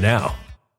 now.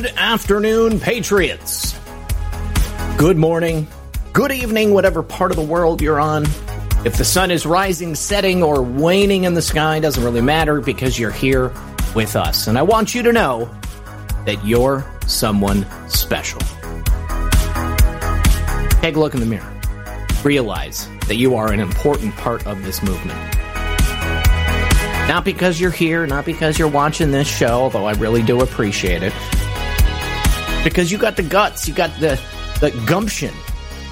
Good afternoon, Patriots. Good morning, good evening, whatever part of the world you're on. If the sun is rising, setting, or waning in the sky, doesn't really matter because you're here with us. And I want you to know that you're someone special. Take a look in the mirror. Realize that you are an important part of this movement. Not because you're here, not because you're watching this show, although I really do appreciate it. Because you got the guts, you got the, the gumption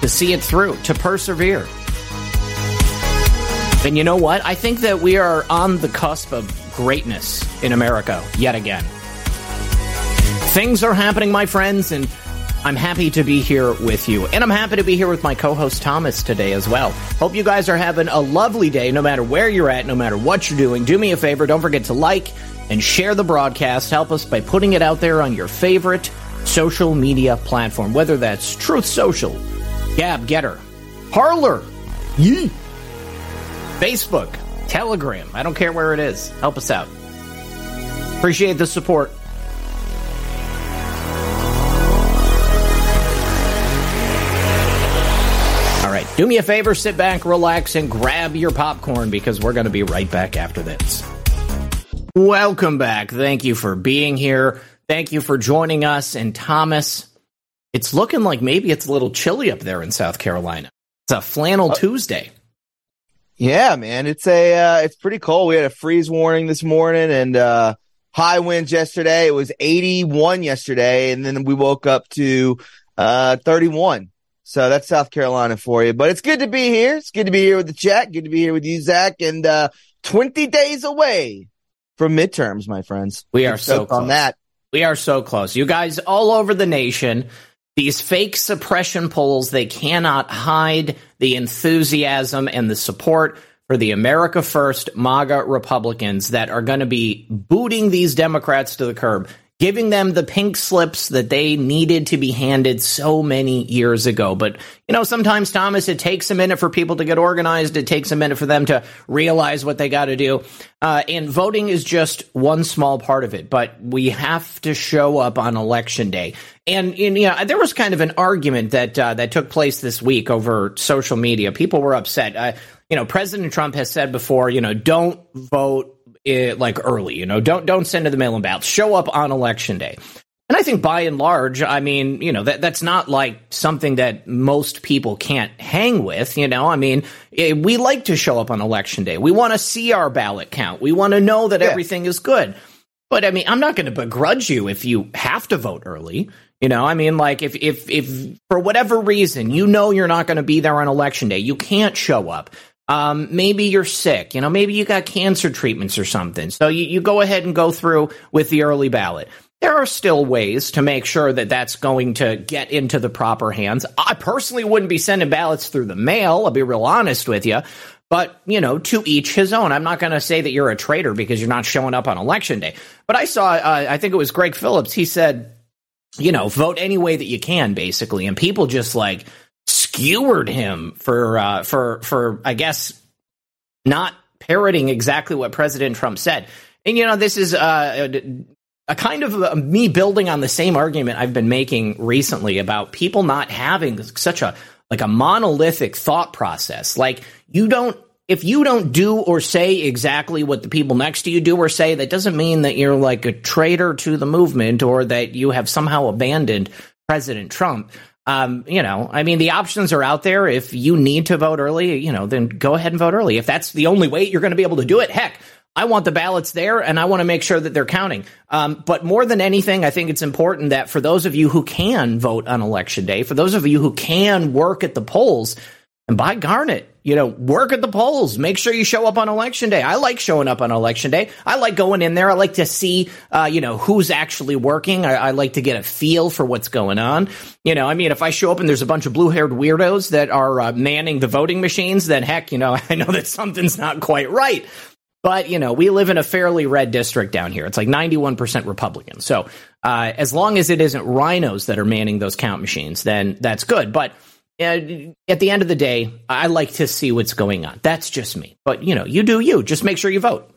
to see it through, to persevere. And you know what? I think that we are on the cusp of greatness in America yet again. Things are happening, my friends, and I'm happy to be here with you. And I'm happy to be here with my co host Thomas today as well. Hope you guys are having a lovely day no matter where you're at, no matter what you're doing. Do me a favor, don't forget to like and share the broadcast. Help us by putting it out there on your favorite social media platform, whether that's Truth Social, Gab Gettr, Parler, Yee, Facebook, Telegram. I don't care where it is. Help us out. Appreciate the support. All right, do me a favor, sit back, relax, and grab your popcorn because we're going to be right back after this. Welcome back. Thank you for being here. Thank you for joining us. And Thomas, it's looking like maybe it's a little chilly up there in South Carolina. It's a flannel Tuesday. Yeah, man, it's a uh, it's pretty cold. We had a freeze warning this morning and uh, high winds yesterday. It was 81 yesterday, and then we woke up to uh, 31. So that's South Carolina for you. But it's good to be here. It's good to be here with the chat. Good to be here with you, Zak. And uh, 20 days away from midterms, my friends. We are so on that. We are so close. You guys all over the nation, these fake suppression polls, they cannot hide the enthusiasm and the support for the America First MAGA Republicans that are going to be booting these Democrats to the curb, giving them the pink slips that they needed to be handed so many years ago. But, you know, sometimes, Thomas, it takes a minute for people to get organized. It takes a minute for them to realize what they got to do. Uh, and voting is just one small part of it. But we have to show up on election day. And, and you know, there was kind of an argument that uh, that took place this week over social media. People were upset. Uh, you know, President Trump has said before, you know, don't vote it, like early. You know, don't don't send to the mail-in ballots. Show up on election day. And I think by and large, I mean, you know, that that's not like something that most people can't hang with. You know, I mean, eh, we like to show up on election day. We want to see our ballot count. We want to know that Yeah. everything is good. But I mean, I'm not going to begrudge you if you have to vote early. You know, I mean, like if if if for whatever reason you know you're not going to be there on election day, you can't show up. Um, maybe you're sick. You know, maybe you got cancer treatments or something. So you, you go ahead and go through with the early ballot. There are still ways to make sure that that's going to get into the proper hands. I personally wouldn't be sending ballots through the mail. I'll be real honest with you. But, you know, to each his own. I'm not going to say that you're a traitor because you're not showing up on election day. But I saw, uh, I think it was Greg Phillips. He said, you know, vote any way that you can, basically. And people just like skewered him for, uh, for, for, I guess, not parroting exactly what President Trump said. And, you know, this is, uh, a kind of a, me building on the same argument I've been making recently about people not having such a like a monolithic thought process. Like you don't if you don't do or say exactly what the people next to you do or say, that doesn't mean that you're like a traitor to the movement or that you have somehow abandoned President Trump. Um, you know, I mean, the options are out there. If you need to vote early, you know, then go ahead and vote early. If that's the only way you're going to be able to do it, heck, I want the ballots there and I want to make sure that they're counting. Um, but more than anything, I think it's important that for those of you who can vote on election day, for those of you who can work at the polls, and by garnet, you know, work at the polls. Make sure you show up on election day. I like showing up on election day. I like going in there. I like to see, uh, you know, who's actually working. I, I, like to get a feel for what's going on. You know, I mean, if I show up and there's a bunch of blue haired weirdos that are uh, manning the voting machines, then heck, you know, I know that something's not quite right. But, you know, we live in a fairly red district down here. It's like 91% Republican. So uh, as long as it isn't RINOs that are manning those count machines, then that's good. But, at the end of the day, I like to see what's going on. That's just me. But you know, you do you. Just make sure you vote.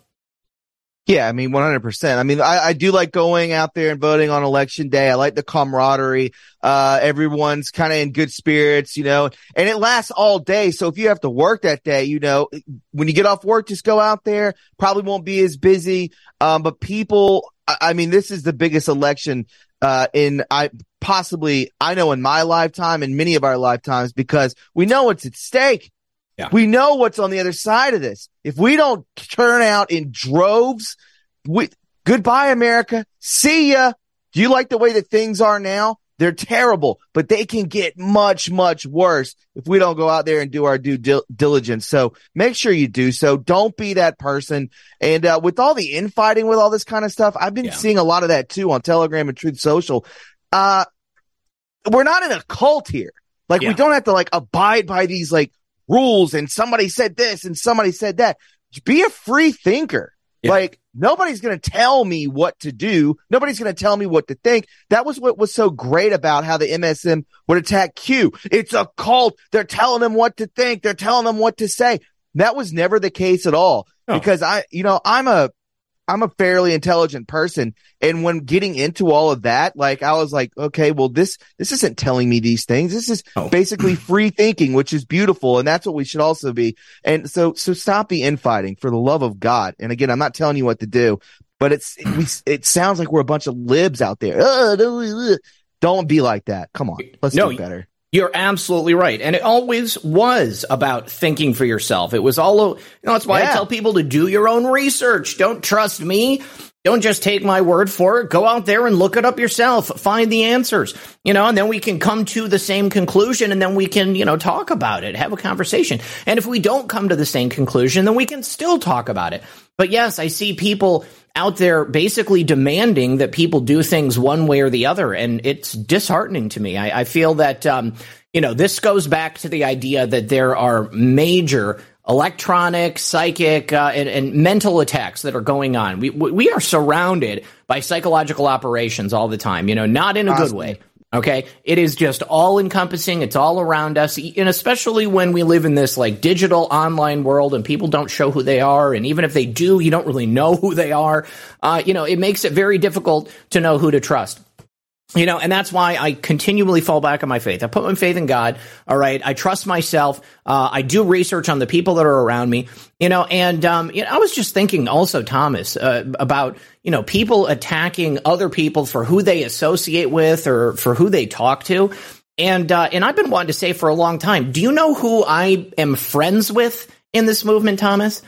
Yeah, I mean, 100%. I mean, I, I, do like going out there and voting on election day. I like the camaraderie. Uh, everyone's kind of in good spirits, you know, and it lasts all day. So if you have to work that day, you know, when you get off work, just go out there. Probably won't be as busy. Um, but people, I mean, this is the biggest election uh, in I possibly I know in my lifetime and many of our lifetimes because we know what's at stake. Yeah. We know what's on the other side of this. If we don't turn out in droves, we goodbye America. See ya. Do you like the way that things are now? They're terrible, but they can get much, much worse if we don't go out there and do our due dil- diligence. So make sure you do so. Don't be that person. And uh, with all the infighting with all this kind of stuff, I've been yeah. seeing a lot of that too on Telegram and Truth Social. Uh, we're not in a cult here. Like yeah. we don't have to like abide by these like rules and somebody said this and somebody said that. Be a free thinker. Yeah. Like nobody's going to tell me what to do. Nobody's going to tell me what to think. That was what was so great about how the MSM would attack Q. It's a cult. They're telling them what to think. They're telling them what to say. That was never the case at all oh. because I, you know, I'm a, I'm a fairly intelligent person. And when getting into all of that, like I was like, okay, well, this, this isn't telling me these things. This is oh. basically free thinking, which is beautiful. And that's what we should also be. And so, so stop the infighting for the love of God. And again, I'm not telling you what to do, but it's, it, we, it sounds like we're a bunch of libs out there. don't be like that. Come on. Let's no, do better. You're absolutely right. And it always was about thinking for yourself. It was all, you know, that's why yeah. I tell people to do your own research. Don't trust me. Don't just take my word for it. Go out there and look it up yourself. Find the answers, you know, and then we can come to the same conclusion and then we can, you know, talk about it, have a conversation. And if we don't come to the same conclusion, then we can still talk about it. But yes, I see people out there basically demanding that people do things one way or the other. And it's disheartening to me. I, I feel that, um, you know, this goes back to the idea that there are major electronic, psychic, uh, and, and, mental attacks that are going on. We we are surrounded by psychological operations all the time. You know, not in a awesome. good way. Okay. It is just all encompassing. It's all around us. And especially when we live in this like digital online world and people don't show who they are. And even if they do, you don't really know who they are. Uh, you know, it makes it very difficult to know who to trust. You know, and that's why I continually fall back on my faith. I put my faith in God. All right. I trust myself. Uh, I do research on the people that are around me, you know, and, um, you know, I was just thinking also, Thomas, uh, about, you know, people attacking other people for who they associate with or for who they talk to. And, uh, and I've been wanting to say for a long time, do you know who I am friends with in this movement, Thomas?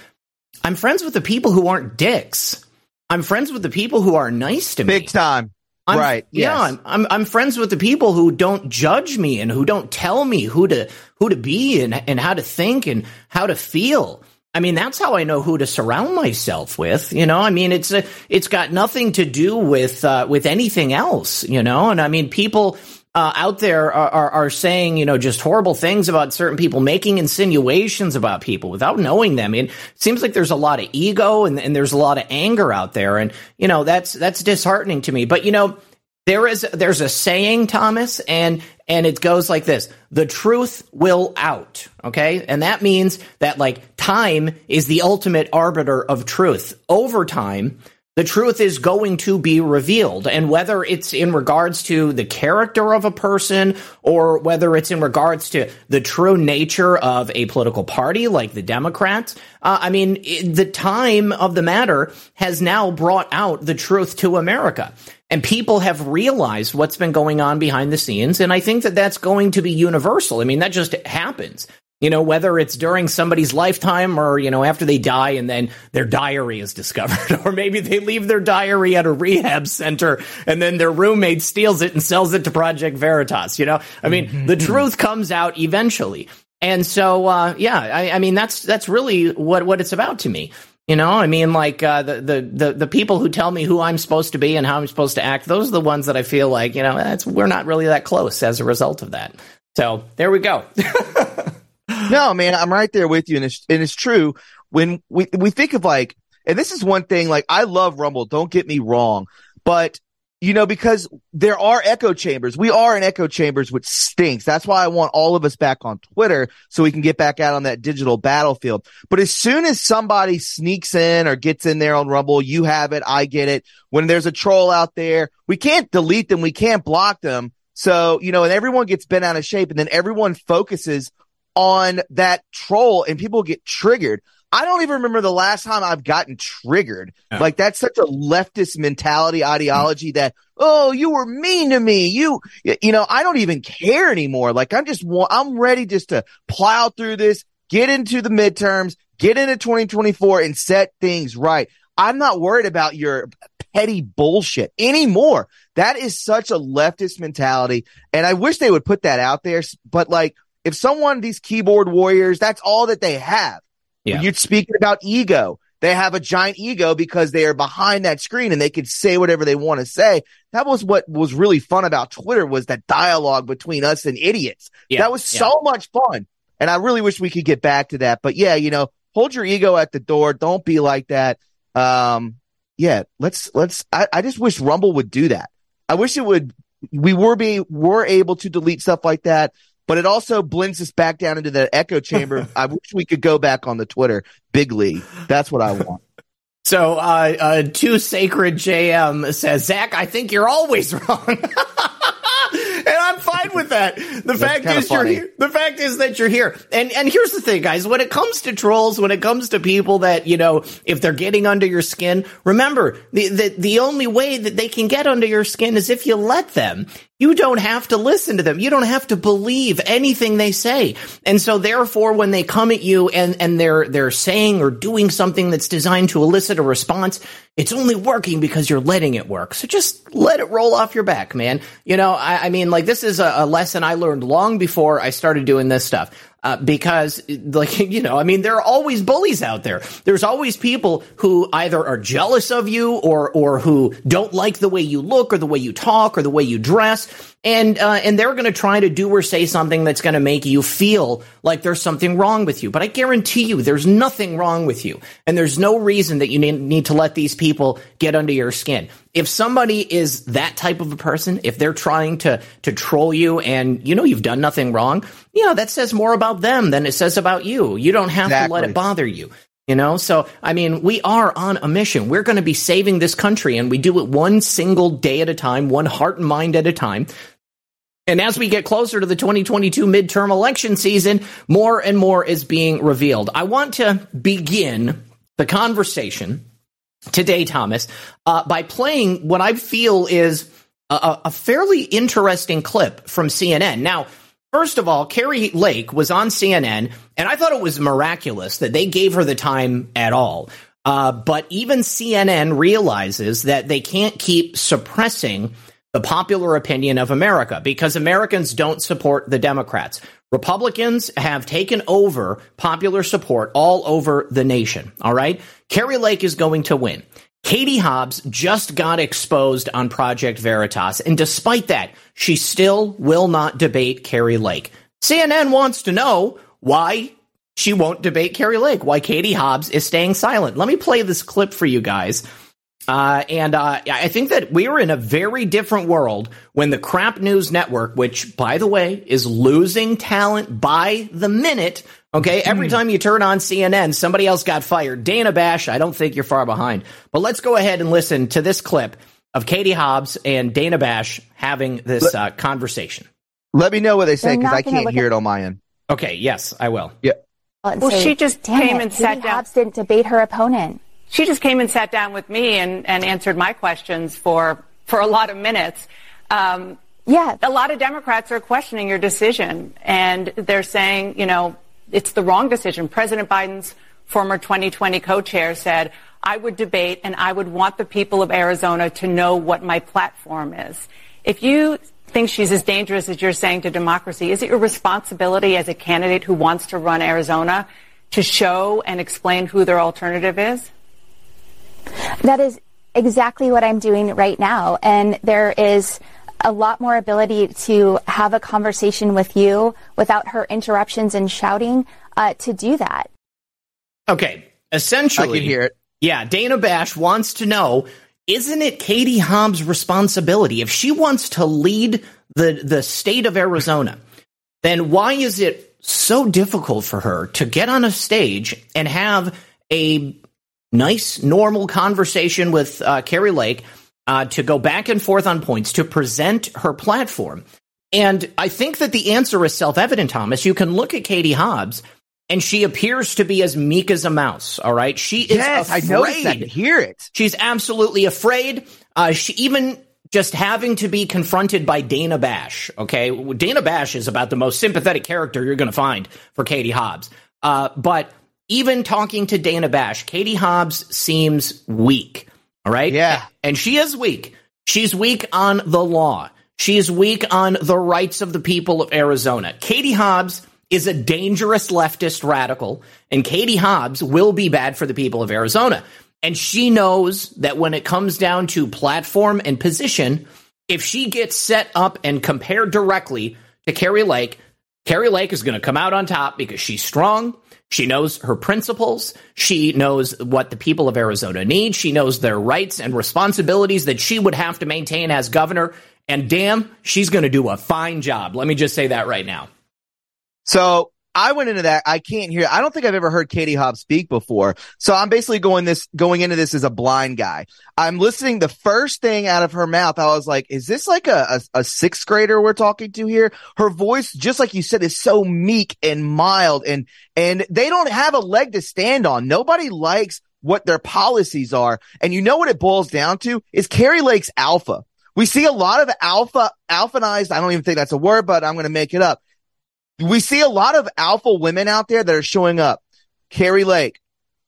I'm friends with the people who aren't dicks. I'm friends with the people who are nice to me. Big time. I'm, right. Yeah, yes. I'm, I'm, I'm friends with the people who don't judge me and who don't tell me who to who to be and and how to think and how to feel. I mean, that's how I know who to surround myself with. You know, I mean, it's a, it's got nothing to do with uh, with anything else. You know, and I mean, people uh, out there are, are, are, saying, you know, just horrible things about certain people, making insinuations about people without knowing them. It seems like there's a lot of ego and, and there's a lot of anger out there. And, you know, that's, that's disheartening to me. But, you know, there is, there's a saying, Thomas, and, and it goes like this. The truth will out. Okay. And that means that like time is the ultimate arbiter of truth. Over time, the truth is going to be revealed. And whether it's in regards to the character of a person or whether it's in regards to the true nature of a political party like the Democrats, uh, I mean, the time of the matter has now brought out the truth to America. And people have realized what's been going on behind the scenes. And I think that that's going to be universal. I mean, that just happens you know, whether it's during somebody's lifetime or, you know, after they die and then their diary is discovered, or maybe they leave their diary at a rehab center and then their roommate steals it and sells it to Project Veritas. You know, I mean, mm-hmm. the truth comes out eventually. And so, uh, yeah, I, I mean, that's, that's really what, what it's about to me. You know, I mean, like uh, the, the the the people who tell me who I'm supposed to be and how I'm supposed to act. Those are the ones that I feel like you know that's we're not really that close as a result of that. So there we go. no, man, I'm right there with you, and it's and it's true. When we we think of like, and this is one thing. Like, I love Rumble. Don't get me wrong, but you know, because there are echo chambers. We are in echo chambers, which stinks. That's why I want all of us back on Twitter so we can get back out on that digital battlefield. But as soon as somebody sneaks in or gets in there on Rumble, you have it. I get it. When there's a troll out there, we can't delete them. We can't block them. So, you know, and everyone gets bent out of shape and then everyone focuses on that troll and people get triggered. I don't even remember the last time I've gotten triggered. Yeah. Like that's such a leftist mentality ideology that, oh, you were mean to me. You, you know, I don't even care anymore. Like I'm just, I'm ready just to plow through this, get into the midterms, get into 2024 and set things right. I'm not worried about your petty bullshit anymore. That is such a leftist mentality. And I wish they would put that out there. But like, if someone, these keyboard warriors, that's all that they have. Yeah. You're speaking about ego. They have a giant ego because they are behind that screen and they can say whatever they want to say. That was what was really fun about Twitter was that dialogue between us and idiots. Yeah. That was so yeah. much fun. And I really wish we could get back to that. But yeah, you know, hold your ego at the door. Don't be like that. Um, yeah, let's, let's, I, I just wish Rumble would do that. I wish it would, we were be were able to delete stuff like that but it also blends us back down into the echo chamber. I wish we could go back on the Twitter Big bigly. That's what I want. So, uh, uh, Too Sacred JM says, Zak, I think you're always wrong. and I'm fine with that. The fact is you're here. The fact is that you're here. And and here's the thing, guys. When it comes to trolls, when it comes to people that you know, if they're getting under your skin, remember the the the only way that they can get under your skin is if you let them. You don't have to listen to them. You don't have to believe anything they say. And so therefore, when they come at you and, and they're, they're saying or doing something that's designed to elicit a response, it's only working because you're letting it work. So just let it roll off your back, man. You know, I, I mean, like this is a, a lesson I learned long before I started doing this stuff. Uh, because like you know i mean there are always bullies out there. There's always people who either are jealous of you or or who don't like the way you look or the way you talk or the way you dress and uh, and they're going to try to do or say something that's going to make you feel like there's something wrong with you. But I guarantee you, there's nothing wrong with you, and there's no reason that you need, need to let these people get under your skin. If somebody is that type of a person, if they're trying to to troll you, and you know you've done nothing wrong, you know that says more about them than it says about you. You don't have exactly. to let it bother you. You know, so I mean, we are on a mission. We're going to be saving this country, and we do it one single day at a time, one heart and mind at a time. And as we get closer to the 2022 midterm election season, more and more is being revealed. I want to begin the conversation today, Thomas, uh, by playing what I feel is a, a fairly interesting clip from CNN. Now, First of all, Kari Lake was on CNN, and I thought it was miraculous that they gave her the time at all. Uh, but even CNN realizes that they can't keep suppressing the popular opinion of America because Americans don't support the Democrats. Republicans have taken over popular support all over the nation. All right. Kari Lake is going to win. Katie Hobbs just got exposed on Project Veritas. And despite that, she still will not debate Kari Lake. CNN wants to know why she won't debate Kari Lake, why Katie Hobbs is staying silent. Let me play this clip for you guys uh, and uh, I think that we're in a very different world when the Crap News Network, which, by the way, is losing talent by the minute Okay, every time you turn on CNN, somebody else got fired. Dana Bash, I don't think you're far behind. But let's go ahead and listen to this clip of Katie Hobbs and Dana Bash having this uh, conversation. Let me know what they say because I can't hear at- it on my end. Okay, yes, I will. Yeah. and Well, say, she just came it, and Katie sat down." Hobbs didn't debate her opponent. She just came and sat down with me and, and answered my questions for, for a lot of minutes. Um, Yeah, a lot of Democrats are questioning your decision, and they're saying, you know, it's the wrong decision. President Biden's former 2020 co-chair said, I would debate and I would want the people of Arizona to know what my platform is. If you think she's as dangerous as you're saying to democracy, is it your responsibility as a candidate who wants to run Arizona to show and explain who their alternative is? That is exactly what I'm doing right now. And there is a lot more ability to have a conversation with you without her interruptions and shouting uh, to do that. Okay, essentially, I can hear it. Yeah, Dana Bash wants to know isn't it Katie Hobbs' responsibility if she wants to lead the the state of Arizona? Then why is it so difficult for her to get on a stage and have a nice, normal conversation with uh, Kari Lake uh, to go back and forth on points to present her platform? And I think that the answer is self evident, Thomas. You can look at Katie Hobbs. And she appears to be as meek as a mouse. All right, she is Yes, I afraid. noticed that. I hear it. She's absolutely afraid. Uh, she even just having to be confronted by Dana Bash. Okay, Dana Bash is about the most sympathetic character you're going to find for Katie Hobbs. Uh, but even talking to Dana Bash, Katie Hobbs seems weak. All right, Yeah. and she is weak. She's weak on the law. She's weak on the rights of the people of Arizona. Katie Hobbs is a dangerous leftist radical, and Katie Hobbs will be bad for the people of Arizona. And she knows that when it comes down to platform and position, if she gets set up and compared directly to Kari Lake, Kari Lake is going to come out on top because she's strong. She knows her principles. She knows what the people of Arizona need. She knows their rights and responsibilities that she would have to maintain as governor. And damn, she's going to do a fine job. Let me just say that right now. So I went into that. I can't hear. I don't think I've ever heard Katie Hobbs speak before. So I'm basically going this, going into this as a blind guy. I'm listening. The first thing out of her mouth, I was like, is this like a, a, a sixth grader we're talking to here? Her voice, just like you said, is so meek and mild and, and they don't have a leg to stand on. Nobody likes what their policies are. And you know what it boils down to is Kari Lake's alpha. We see a lot of alpha, alphanized. I don't even think that's a word, but I'm going to make it up we see a lot of alpha women out there that are showing up. Kari Lake,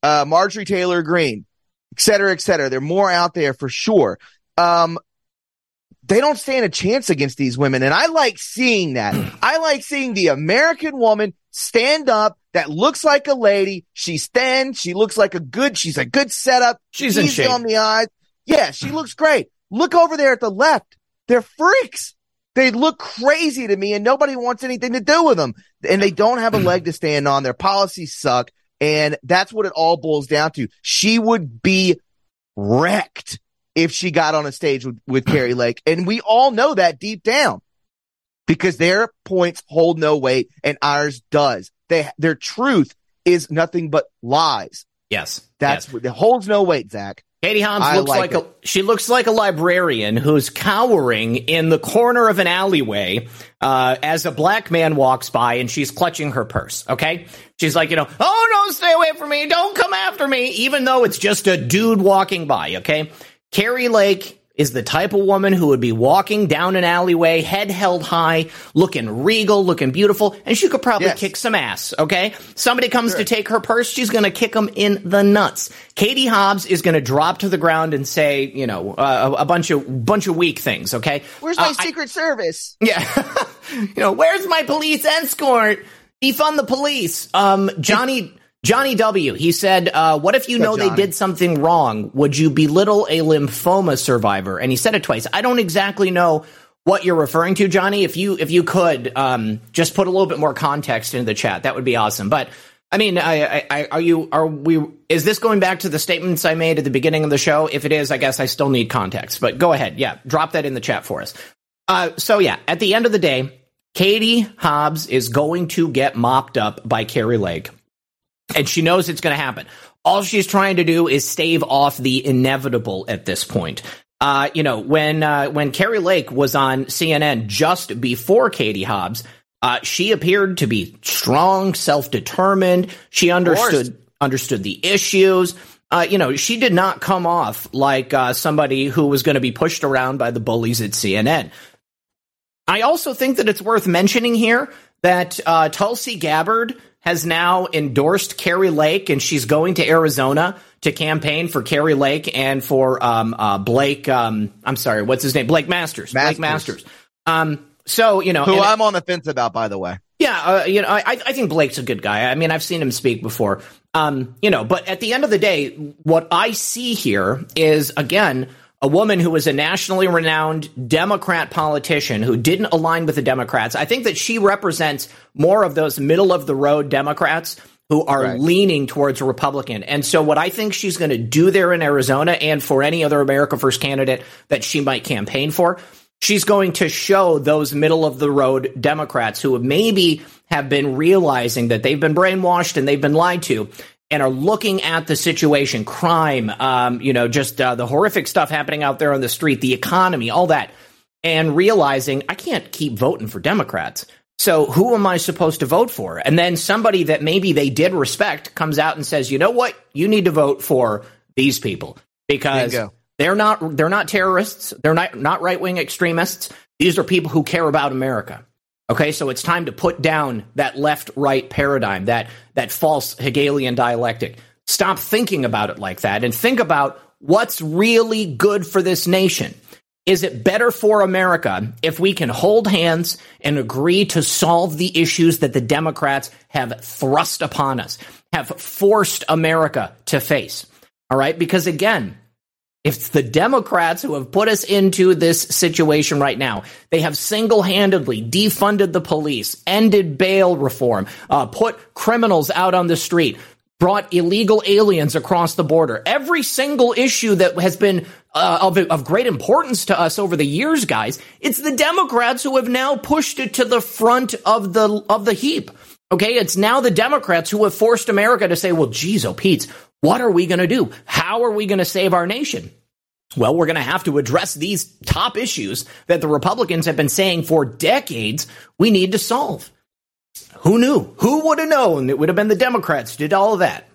uh, Marjorie Taylor Greene, et cetera, et cetera. They're more out there for sure. Um, they don't stand a chance against these women. And I like seeing that. I like seeing the American woman stand up that looks like a lady. She's thin. She looks like a good, she's a good setup. She's Easy on the eyes. Yeah, she looks great. Look over there at the left. They're freaks. They look crazy to me and nobody wants anything to do with them. And they don't have a leg to stand on. Their policies suck. And that's what it all boils down to. She would be wrecked if she got on a stage with, with Kari Lake. And we all know that deep down because their points hold no weight and ours does. They, their truth is nothing but lies. Yes. That's yes. what it holds no weight, Zak. Katie I looks like like, a she looks like a librarian who's cowering in the corner of an alleyway uh, as a black man walks by and she's clutching her purse. Okay, she's like, you know, oh no, stay away from me, don't come after me, even though it's just a dude walking by. Okay, Kari Lake is the type of woman who would be walking down an alleyway, head held high, looking regal, looking beautiful, and she could probably Yes. kick some ass, okay? Somebody comes to take her purse, she's gonna kick them in the nuts. Katie Hobbs is gonna drop to the ground and say, you know, uh, a, bunch of bunch of weak things, okay? Where's my Uh, I- secret service? yeah. you know, where's my police escort? Defund the police. Um, Johnny, Johnny W. He said, uh, what if you know they did something wrong? Would you belittle a lymphoma survivor? And he said it twice. I don't exactly know what you're referring to, Johnny. If you, if you could, um, just put a little bit more context into the chat, that would be awesome. But, I mean, I, I, I, are you, are we, is this going back to the statements I made at the beginning of the show? If it is, I guess I still need context, but go ahead. Yeah. Drop that in the chat for us. Uh, so yeah, at the end of the day, Katie Hobbs is going to get mopped up by Kari Lake. And she knows it's going to happen. All she's trying to do is stave off the inevitable at this point. Uh, you know, when uh, when Kari Lake was on CNN just before Katie Hobbs, uh, she appeared to be strong, self determined. She understood understood the issues. Uh, you know, she did not come off like uh, somebody who was going to be pushed around by the bullies at CNN. I also think that it's worth mentioning here that uh, Tulsi Gabbard has now endorsed Kari Lake, and she's going to Arizona to campaign for Kari Lake and for um, uh, Blake. Um, I'm sorry, what's his name? Blake Masters. Masters. Blake Masters. Um, so you know, Who I'm on the fence about, by the way. yeah, uh, you know, I, I think Blake's a good guy. I mean, I've seen him speak before. Um, you know, but at the end of the day, what I see here is again a woman who is a nationally renowned Democrat politician who didn't align with the Democrats. I think that she represents more of those middle of the road Democrats who are Right. leaning towards a Republican. And so what I think she's going to do there in Arizona and for any other America First candidate that she might campaign for, she's going to show those middle of the road Democrats who maybe have been realizing that they've been brainwashed and they've been lied to and are looking at the situation, crime, um, you know, just uh, the horrific stuff happening out there on the street, the economy, all that, and realizing I can't keep voting for Democrats. So who am I supposed to vote for? And then somebody that maybe they did respect comes out and says, you know what? You need to vote for these people because they're not they're not terrorists. They're not not right wing extremists. These are people who care about America. Okay, so it's time to put down that left right paradigm, that that false Hegelian dialectic. Stop thinking about it like that and think about what's really good for this nation. Is it better for America if we can hold hands and agree to solve the issues that the Democrats have thrust upon us, have forced America to face? All right, because again, it's the Democrats who have put us into this situation right now. They have single handedly defunded the police, ended bail reform, uh, put criminals out on the street, brought illegal aliens across the border. Every single issue that has been uh, of, of great importance to us over the years, guys, it's the Democrats who have now pushed it to the front of the of the heap. Okay, it's now the Democrats who have forced America to say, well, geez, oh, Pete, what are we going to do? How are we going to save our nation? Well, we're going to have to address these top issues that the Republicans have been saying for decades we need to solve. Who knew? Who would have known it would have been the Democrats did all of that?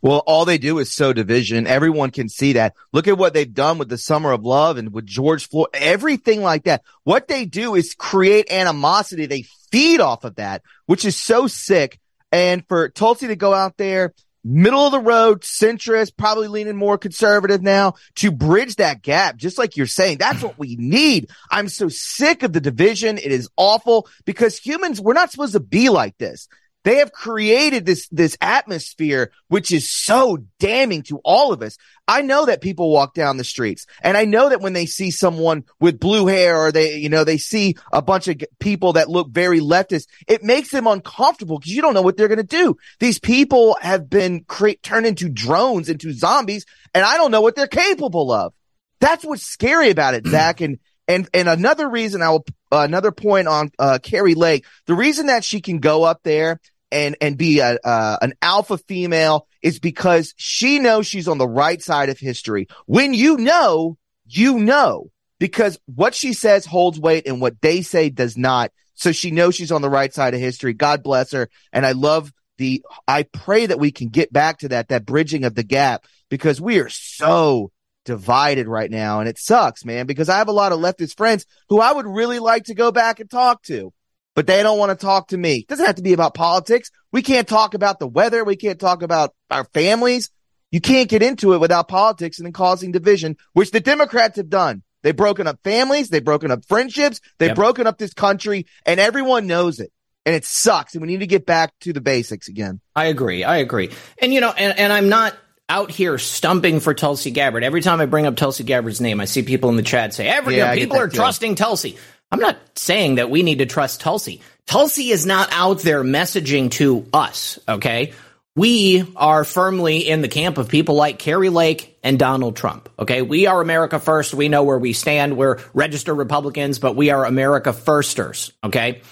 Well, all they do is sow division. Everyone can see that. Look at what they've done with the Summer of Love and with George Floyd, everything like that. What they do is create animosity. They feed off of that, which is so sick. And for Tulsi to go out there, middle of the road, centrist, probably leaning more conservative now to bridge that gap, just like you're saying, that's what we need. I'm so sick of the division. It is awful because humans, we're not supposed to be like this. They have created this, this atmosphere, which is so damning to all of us. I know that people walk down the streets and I know that when they see someone with blue hair or they, you know, they see a bunch of people that look very leftist, it makes them uncomfortable because you don't know what they're going to do. These people have been create, turned into drones, into zombies, and I don't know what they're capable of. That's what's scary about it, Zak. And, and, and another reason I will, uh, another point on, uh, Kari Lake, the reason that she can go up there and, and be a, uh, an alpha female is because she knows she's on the right side of history. When you know, you know, because what she says holds weight and what they say does not. So she knows she's on the right side of history. God bless her. And I love the, I pray that we can get back to that, that bridging of the gap because we are so divided right now. And it sucks, man, because I have a lot of leftist friends who I would really like to go back and talk to, but they don't want to talk to me. It doesn't have to be about politics. We can't talk about the weather. We can't talk about our families. You can't get into it without politics and then causing division, which the Democrats have done. They've broken up families. They've broken up friendships. They've Yep. broken up this country and everyone knows it. And it sucks. And we need to get back to the basics again. I agree. I agree. And you know, and, and I'm not out here stumping for Tulsi Gabbard. Every time I bring up Tulsi Gabbard's name, I see people in the chat say, "Every Yeah, people are too. trusting Tulsi." I'm not saying that we need to trust Tulsi. Tulsi is not out there messaging to us. Okay, we are firmly in the camp of people like Kari Lake and Donald Trump. Okay. We are America first. We know where we stand. We're registered Republicans, but we are America firsters. Okay.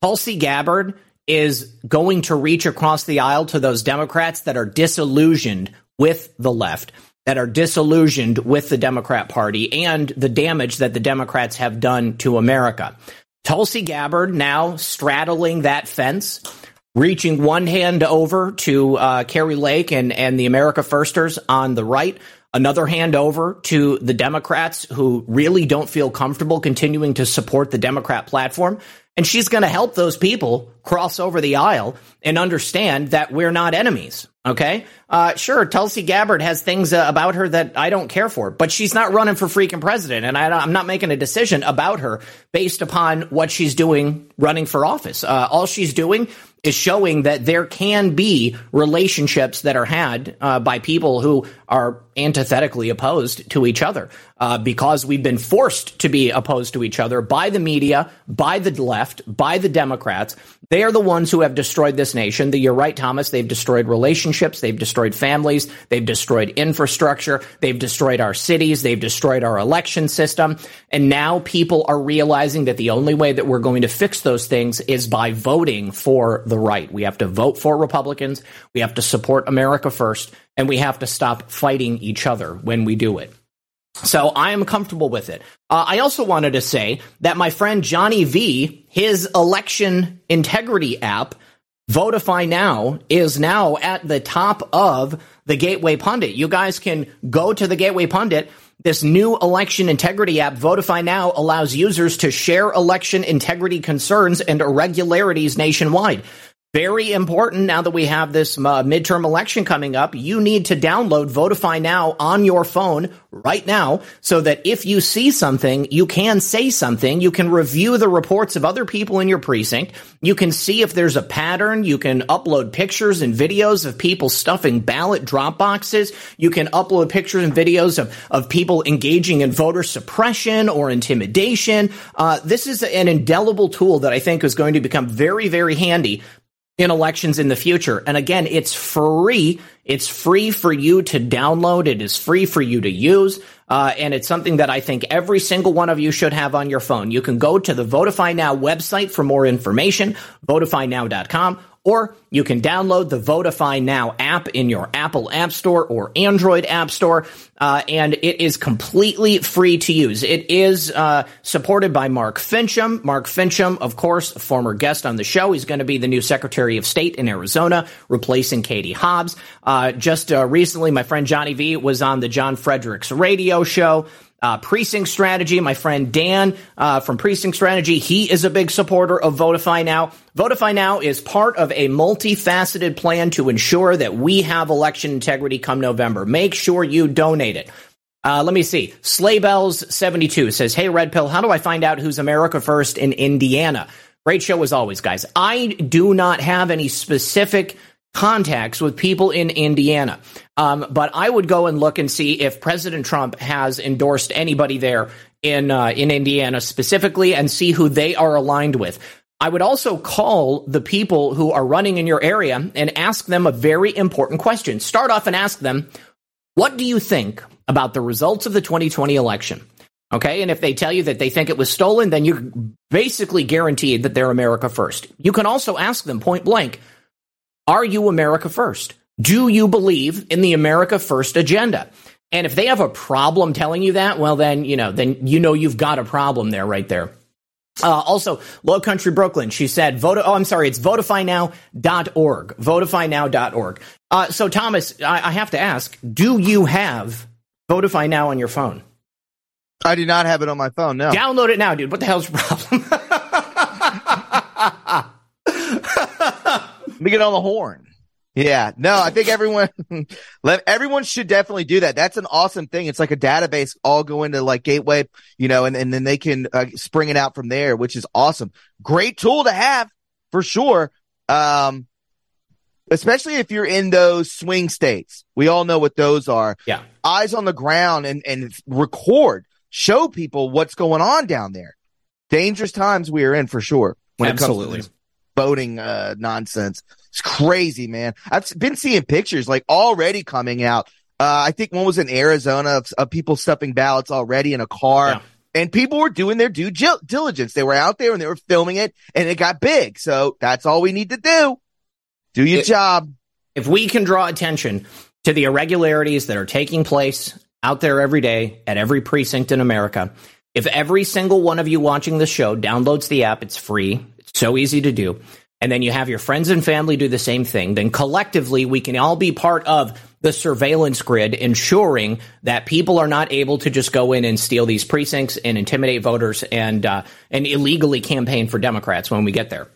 Tulsi Gabbard is going to reach across the aisle to those Democrats that are disillusioned with the left, that are disillusioned with the Democrat Party and the damage that the Democrats have done to America. Tulsi Gabbard now straddling that fence, reaching one hand over to uh, Kari Lake and, and the America Firsters on the right, another hand over to the Democrats who really don't feel comfortable continuing to support the Democrat platform. And she's going to help those people cross over the aisle and understand that we're not enemies. Okay. Uh, sure. Tulsi Gabbard has things uh, about her that I don't care for, but she's not running for freaking president. And I, am not making a decision about her based upon what she's doing running for office. Uh, all she's doing is showing that there can be relationships that are had uh, by people who are antithetically opposed to each other uh, because we've been forced to be opposed to each other by the media, by the left, by the Democrats. They are the ones who have destroyed this nation. The, you're right, Thomas. They've destroyed relationships. They've destroyed families. They've destroyed infrastructure. They've destroyed our cities. They've destroyed our election system. And now people are realizing that the only way that we're going to fix those things is by voting for the right. We have to vote for Republicans. We have to support America first and we have to stop fighting each other when we do it. So I am comfortable with it. Uh, I also wanted to say that my friend Johnny V, his election integrity app, Votify Now, is now at the top of the Gateway Pundit. You guys can go to the Gateway Pundit. This new election integrity app, Votify Now, allows users to share election integrity concerns and irregularities nationwide. Very important now that we have this uh, midterm election coming up. You need to download Votify Now on your phone right now so that if you see something, you can say something. You can review the reports of other people in your precinct. You can see if there's a pattern. You can upload pictures and videos of people stuffing ballot drop boxes. You can upload pictures and videos of, of people engaging in voter suppression or intimidation. Uh, this is an indelible tool that I think is going to become very, very handy in elections in the future. And again, it's free. It's free for you to download. It is free for you to use. Uh, and it's something that I think every single one of you should have on your phone. You can go to the Votify Now website for more information, votifynow.com, or you can download the Votify Now app in your Apple App Store or Android App Store, uh, and it is completely free to use. It is uh, supported by Mark Finchem. Mark Finchem, of course, former guest on the show. He's going to be the new Secretary of State in Arizona, replacing Katie Hobbs. Uh, just uh, recently, my friend Johnny V was on the John Fredericks radio show uh, Precinct Strategy. My friend Dan uh, from Precinct Strategy, he is a big supporter of Votify Now. Votify Now is part of a multifaceted plan to ensure that we have election integrity come November. Make sure you donate it. Uh, let me see. Sleighbells72 says, Hey, Red Pill, how do I find out who's America First in Indiana? Great show as always, guys. I do not have any specific contacts with people in Indiana. Um, but I would go and look and see if President Trump has endorsed anybody there in uh, in Indiana specifically, and see who they are aligned with. I would also call the people who are running in your area and ask them a very important question. Start off and ask them, "What do you think about the results of the 2020 election?" Okay, and if they tell you that they think it was stolen, then you're basically guaranteed that they're America first. You can also ask them point blank, "Are you America first? Do you believe in the America First agenda? And if they have a problem telling you that, well, then, you know, then you know you've got a problem there right there. Uh, also, Low Country Brooklyn, she said, vote, oh, I'm sorry, it's votifynow.org, votifynow.org. Uh, so, Thomas, I, I have to ask, do you have Votify Now on your phone? I do not have it on my phone, no. Download it now, dude. What the hell's your problem? me get on the horn. Yeah, no, I think everyone, everyone should definitely do that. That's an awesome thing. It's like a database all go into like Gateway, you know, and, and then they can uh, spring it out from there, which is awesome. Great tool to have for sure. Um, especially if you're in those swing states. We all know what those are. Yeah. Eyes on the ground and, and record, show people what's going on down there. Dangerous times we are in for sure. When Absolutely. It comes to voting, uh, nonsense. It's crazy, man. I've been seeing pictures like already coming out. Uh, I think one was in Arizona of, of people stuffing ballots already in a car. Yeah. And people were doing their due diligence. They were out there and they were filming it and it got big. So that's all we need to do. Do your job. If we can draw attention to the irregularities that are taking place out there every day at every precinct in America, if every single one of you watching the show downloads the app, it's free. So easy to do. And then you have your friends and family do the same thing. Then collectively, we can all be part of the surveillance grid, ensuring that people are not able to just go in and steal these precincts and intimidate voters and uh, and illegally campaign for Democrats when we get there.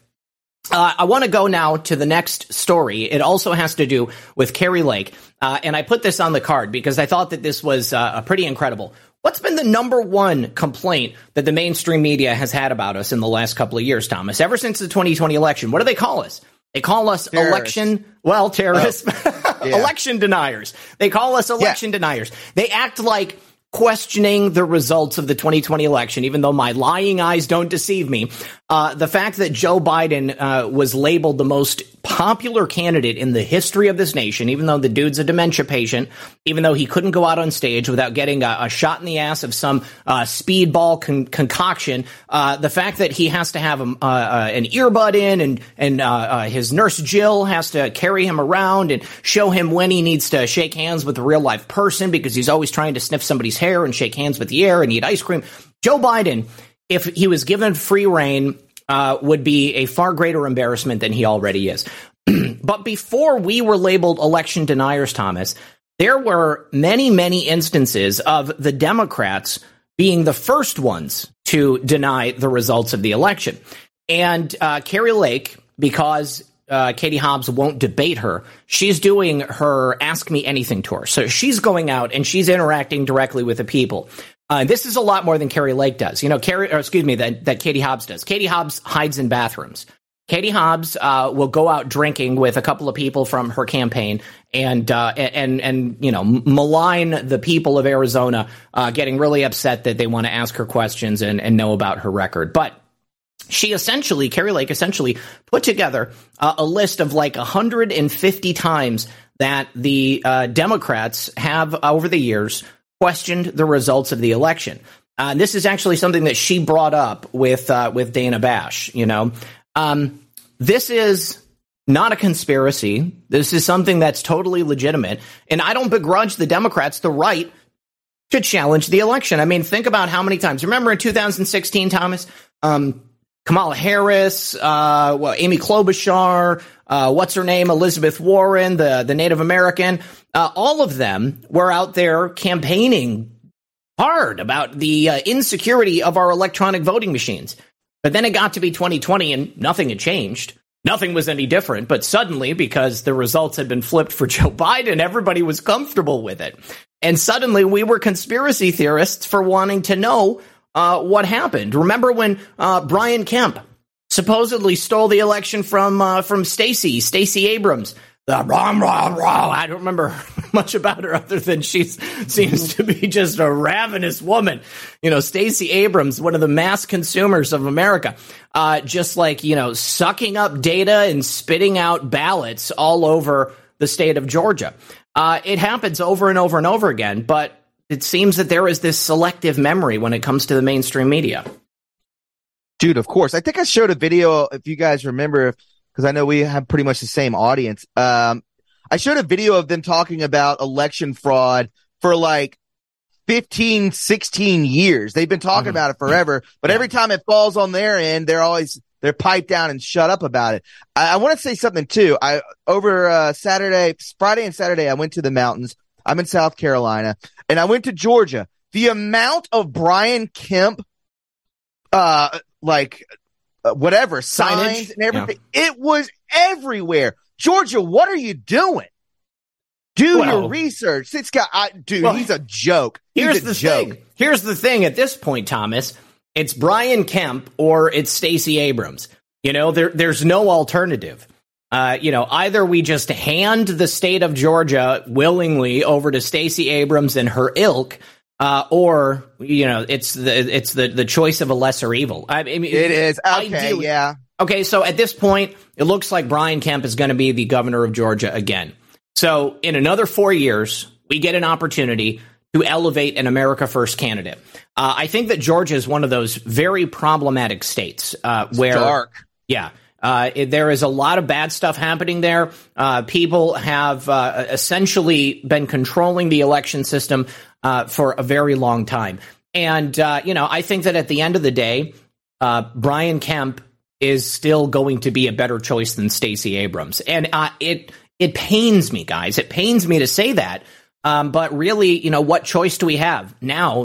Uh, I want to go now to the next story. It also has to do with Kari Lake, uh, and I put this on the card because I thought that this was uh, pretty incredible. What's been the number one complaint that the mainstream media has had about us in the last couple of years, Thomas? Ever since the 2020 election, what do they call us? They call us terrorists. election, well, terrorists, oh. yeah. election deniers. They call us election yeah. deniers. They act like questioning the results of the 2020 election, even though my lying eyes don't deceive me. Uh, the fact that Joe Biden uh, was labeled the most popular candidate in the history of this nation, even though the dude's a dementia patient, even though he couldn't go out on stage without getting a, a shot in the ass of some uh, speedball con- concoction, uh, the fact that he has to have a, uh, uh, an earbud in and and his nurse Jill has to carry him around and show him when he needs to shake hands with a real life person because he's always trying to sniff somebody's hair and shake hands with the air and eat ice cream. Joe Biden, if he was given free reign, uh, would be a far greater embarrassment than he already is. but before we were labeled election deniers, Thomas, there were many, many instances of the Democrats being the first ones to deny the results of the election. And uh, Kari Lake, because uh, Katie Hobbs won't debate her. She's doing her Ask Me Anything tour. So she's going out and she's interacting directly with the people. Uh, this is a lot more than Kari Lake does. You know, Carrie, or excuse me, that, that Katie Hobbs does. Katie Hobbs hides in bathrooms. Katie Hobbs uh, will go out drinking with a couple of people from her campaign and uh, and and you know malign the people of Arizona, uh, getting really upset that they want to ask her questions and, and know about her record. But she essentially, Kari Lake essentially put together a list of like 150 times that the uh, Democrats have over the years questioned the results of the election. Uh, this is actually something that she brought up with uh, with Dana Bash. You know, um, this is not a conspiracy. This is something that's totally legitimate, and I don't begrudge the Democrats the right to challenge the election. I mean, think about how many times. Remember in 2016, Thomas. Um, Kamala Harris, uh, well, Amy Klobuchar, uh, what's her name, Elizabeth Warren, the the Native American, uh, all of them were out there campaigning hard about the uh, insecurity of our electronic voting machines. But then it got to be 2020 and nothing had changed. Nothing was any different. But suddenly, because the results had been flipped for Joe Biden, everybody was comfortable with it. And suddenly we were conspiracy theorists for wanting to know uh, what happened. Remember when uh, Brian Kemp supposedly stole the election from uh, from Stacey Stacey Abrams? The rah, rah, rah. I don't remember much about her other than she seems to be just a ravenous woman. You know, Stacey Abrams, one of the mass consumers of America, uh, just like, you know, sucking up data and spitting out ballots all over the state of Georgia. Uh, it happens over and over and over again, but it seems that there is this selective memory when it comes to the mainstream media. Dude, of course. I think I showed a video, if you guys remember, because I know we have pretty much the same audience. Um, I showed a video of them talking about election fraud for like 15, 16 years. They've been talking mm-hmm. about it forever, but yeah. every time it falls on their end, they're always, they're piped down and shut up about it. I, I want to say something too. I, over, uh, Saturday, Friday and Saturday, I went to the mountains. I'm in South Carolina and I went to Georgia. The amount of Brian Kemp, uh, like uh, whatever signs and everything, yeah. it was everywhere. Georgia, what are you doing? Do well, your research. It's got, I, dude, well, he's a joke. He's here's a the joke. thing. Here's the thing. At this point, Thomas, it's Brian Kemp or it's Stacey Abrams. You know, there, there's no alternative. Uh, you know, either we just hand the state of Georgia willingly over to Stacey Abrams and her ilk, uh, or you know, it's the it's the the choice of a lesser evil. I mean, it is okay. Ideally, yeah. Okay, so at this point, it looks like Brian Kemp is going to be the governor of Georgia again. So in another four years, we get an opportunity to elevate an America First candidate. Uh, I think that Georgia is one of those very problematic states uh, where, dark. yeah, uh, it, there is a lot of bad stuff happening there. Uh, people have uh, essentially been controlling the election system uh, for a very long time, and you know, I think that at the end of the day, Brian Kemp is still going to be a better choice than Stacey Abrams, and it it pains me, guys. It pains me to say that. Um, but really, you know, what choice do we have now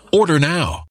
Order now.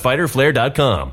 fighterflare.com.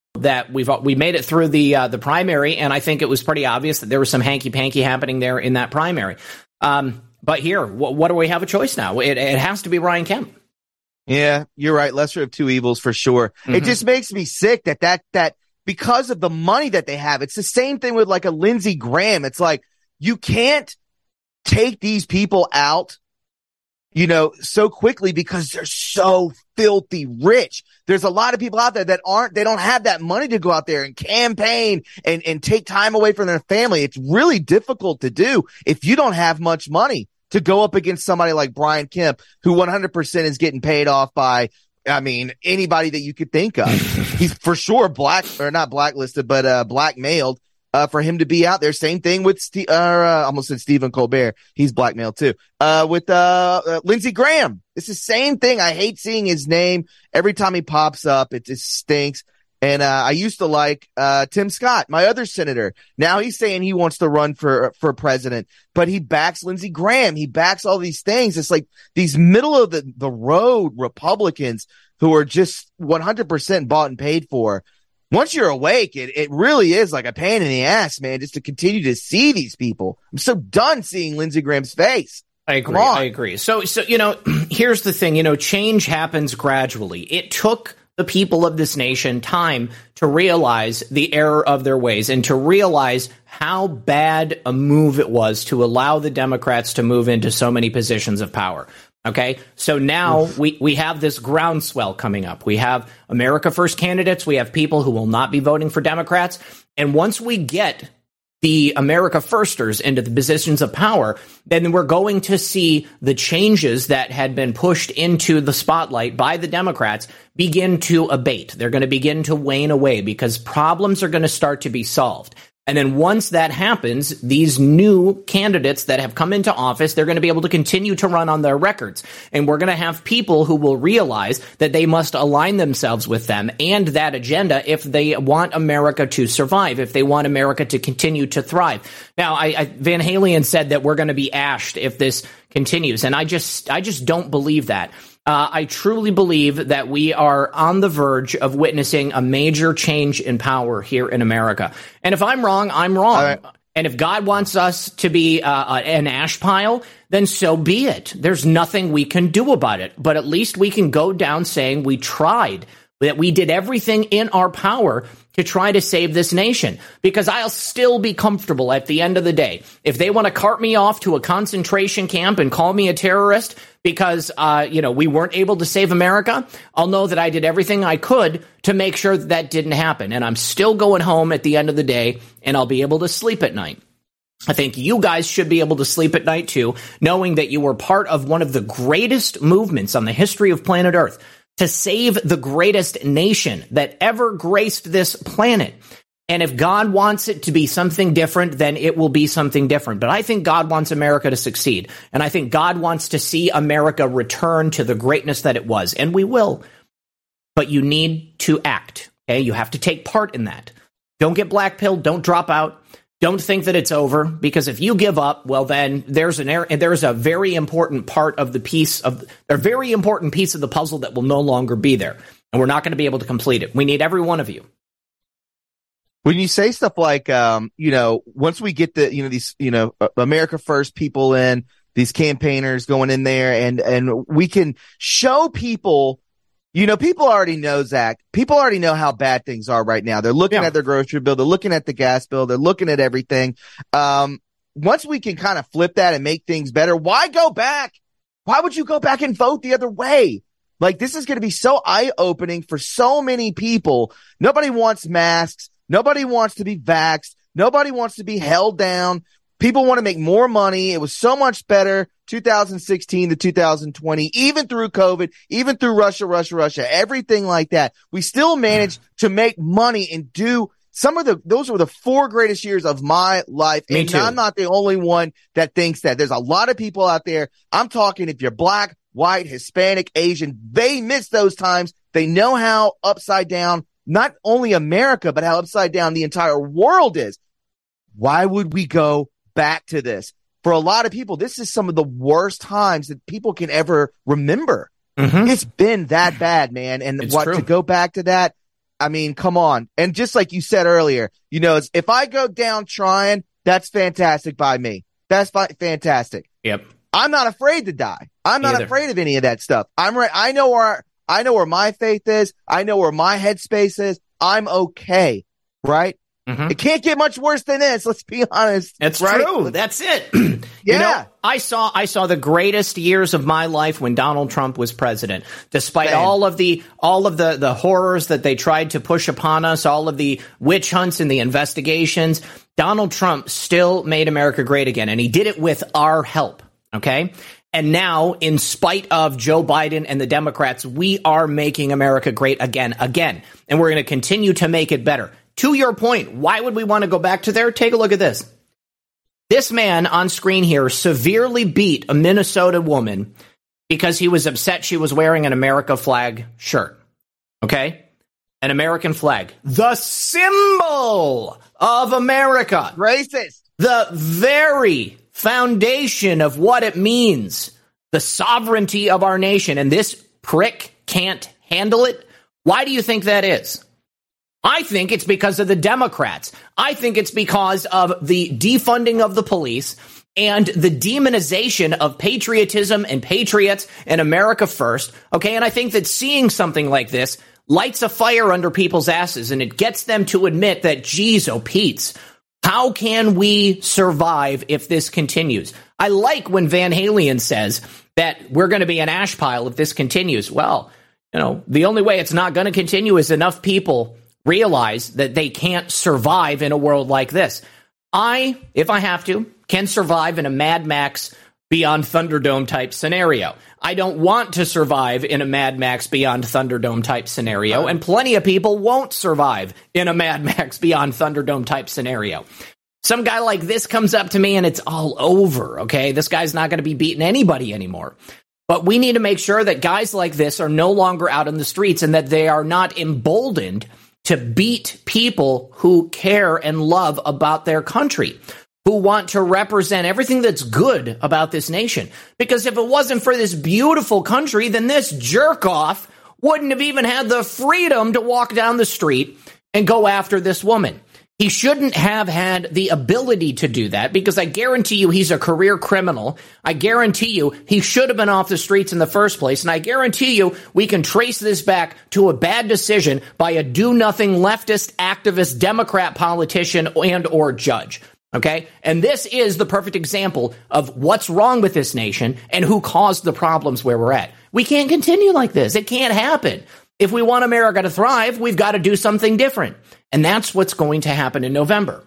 That we've we made it through the uh, the primary, and I think it was pretty obvious that there was some hanky panky happening there in that primary. Um, but here, what, what, do we have a choice now? It, it, has to be Brian Kemp. Yeah, you're right. Lesser of two evils for sure. Mm-hmm. It just makes me sick that that that because of the money that they have, it's the same thing with like a Lindsey Graham. It's like you can't take these people out you know, so quickly because they're so filthy rich. There's a lot of people out there that aren't, they don't have that money to go out there and campaign and, and take time away from their family. It's really difficult to do if you don't have much money to go up against somebody like Brian Kemp, who 100% is getting paid off by I mean, anybody that you could think of. He's for sure black or not blacklisted, but uh, blackmailed uh, for him to be out there. Same thing with Steve, uh, almost said Stephen Colbert. He's blackmailed too. Uh, with, uh, uh, Lindsey Graham. It's the same thing. I hate seeing his name every time he pops up. It just stinks. And uh, I used to like uh, Tim Scott, my other senator. Now he's saying he wants to run for for president, but he backs Lindsey Graham. He backs all these things. It's like these middle of the, the road Republicans who are just 100% bought and paid for. Once you're awake, it, it really is like a pain in the ass, man, just to continue to see these people. I'm so done seeing Lindsey Graham's face. I agree. I agree. So, so, you know, here's the thing, you know, change happens gradually. It took the people of this nation time to realize the error of their ways and to realize how bad a move it was to allow the Democrats to move into so many positions of power. Okay. So now we, we have this groundswell coming up. We have America First candidates. We have people who will not be voting for Democrats. And once we get the America Firsters into the positions of power, then we're going to see the changes that had been pushed into the spotlight by the Democrats begin to abate. They're going to begin to wane away because problems are going to start to be solved. And then once that happens, these new candidates that have come into office, they're going to be able to continue to run on their records. And we're going to have people who will realize that they must align themselves with them and that agenda if they want America to survive, if they want America to continue to thrive. Now, I, I, Van Halen said that we're going to be ashed if this continues. And I just, I just don't believe that. Uh, I truly believe that we are on the verge of witnessing a major change in power here in America. And if I'm wrong, I'm wrong. Right. And if God wants us to be uh, an ash pile, then so be it. There's nothing we can do about it. But at least we can go down saying we tried, that we did everything in our power to try to save this nation because I'll still be comfortable at the end of the day. If they want to cart me off to a concentration camp and call me a terrorist because, uh, you know, we weren't able to save America, I'll know that I did everything I could to make sure that, that didn't happen. And I'm still going home at the end of the day and I'll be able to sleep at night. I think you guys should be able to sleep at night too, knowing that you were part of one of the greatest movements on the history of planet Earth to save the greatest nation that ever graced this planet. And if God wants it to be something different, then it will be something different. But I think God wants America to succeed. And I think God wants to see America return to the greatness that it was. And we will. But you need to act. Okay. You have to take part in that. Don't get black blackpilled. Don't drop out. Don't think that it's over because if you give up, well, then there's an er- there's a very important part of the piece of a very important piece of the puzzle that will no longer be there, and we're not going to be able to complete it. We need every one of you. When you say stuff like, um, you know, once we get the, you know, these, you know, America First people in, these campaigners going in there, and and we can show people you know, people already know, Zach. People already know how bad things are right now. They're looking yeah. at their grocery bill. They're looking at the gas bill. They're looking at everything. Um, once we can kind of flip that and make things better, why go back? Why would you go back and vote the other way? Like this is going to be so eye opening for so many people. Nobody wants masks. Nobody wants to be vaxxed. Nobody wants to be held down. People want to make more money. It was so much better 2016 to 2020, even through COVID, even through Russia, Russia, Russia, everything like that. We still managed mm. to make money and do some of the, those were the four greatest years of my life. Me and too. I'm not the only one that thinks that. There's a lot of people out there. I'm talking if you're black, white, Hispanic, Asian, they miss those times. They know how upside down not only America, but how upside down the entire world is. Why would we go back to this. For a lot of people, this is some of the worst times that people can ever remember. Mm-hmm. It's been that bad, man. And it's what true. to go back to that? I mean, come on. And just like you said earlier, you know, if I go down trying, that's fantastic by me. That's fi- fantastic. Yep. I'm not afraid to die. I'm not Either. afraid of any of that stuff. I'm right. I know where, I know where my faith is. I know where my headspace is. I'm okay. Right. Mm-hmm. It can't get much worse than this. Let's be honest. That's right? true. That's it. yeah. You know, I saw I saw the greatest years of my life when Donald Trump was president. Despite Same. all of the all of the the horrors that they tried to push upon us, all of the witch hunts and the investigations, Donald Trump still made America great again, and he did it with our help. Okay. And now, in spite of Joe Biden and the Democrats, we are making America great again, again. And we're going to continue to make it better. To your point, why would we want to go back to there? Take a look at this. This man on screen here severely beat a Minnesota woman because he was upset she was wearing an America flag shirt. Okay? an American flag, the symbol of America, racist, the very foundation of what it means, the sovereignty of our nation, and this prick can't handle it. Why do you think that is? I think it's because of the Democrats. I think it's because of the defunding of the police and the demonization of patriotism and patriots and America first. Okay. And I think that seeing something like this lights a fire under people's asses and it gets them to admit that, geez, oh, Pete's, how can we survive if this continues? I like when Van Halen says that we're going to be an ash pile if this continues. Well, you know, the only way it's not going to continue is enough people realize that they can't survive in a world like this. I, if I have to, can survive in a Mad Max Beyond Thunderdome type scenario. I don't want to survive in a Mad Max Beyond Thunderdome type scenario, and plenty of people won't survive in a Mad Max Beyond Thunderdome type scenario. Some guy like this comes up to me and it's all over, okay? This guy's not going to be beating anybody anymore. But we need to make sure that guys like this are no longer out in the streets and that they are not emboldened to beat people who care and love about their country, who want to represent everything that's good about this nation. Because if it wasn't for this beautiful country, then this jerk off wouldn't have even had the freedom to walk down the street and go after this woman. He shouldn't have had the ability to do that because I guarantee you he's a career criminal. I guarantee you he should have been off the streets in the first place. And I guarantee you we can trace this back to a bad decision by a do nothing leftist activist Democrat politician and or judge. Okay. And this is the perfect example of what's wrong with this nation and who caused the problems where we're at. We can't continue like this. It can't happen. If we want America to thrive, we've got to do something different. And that's what's going to happen in November.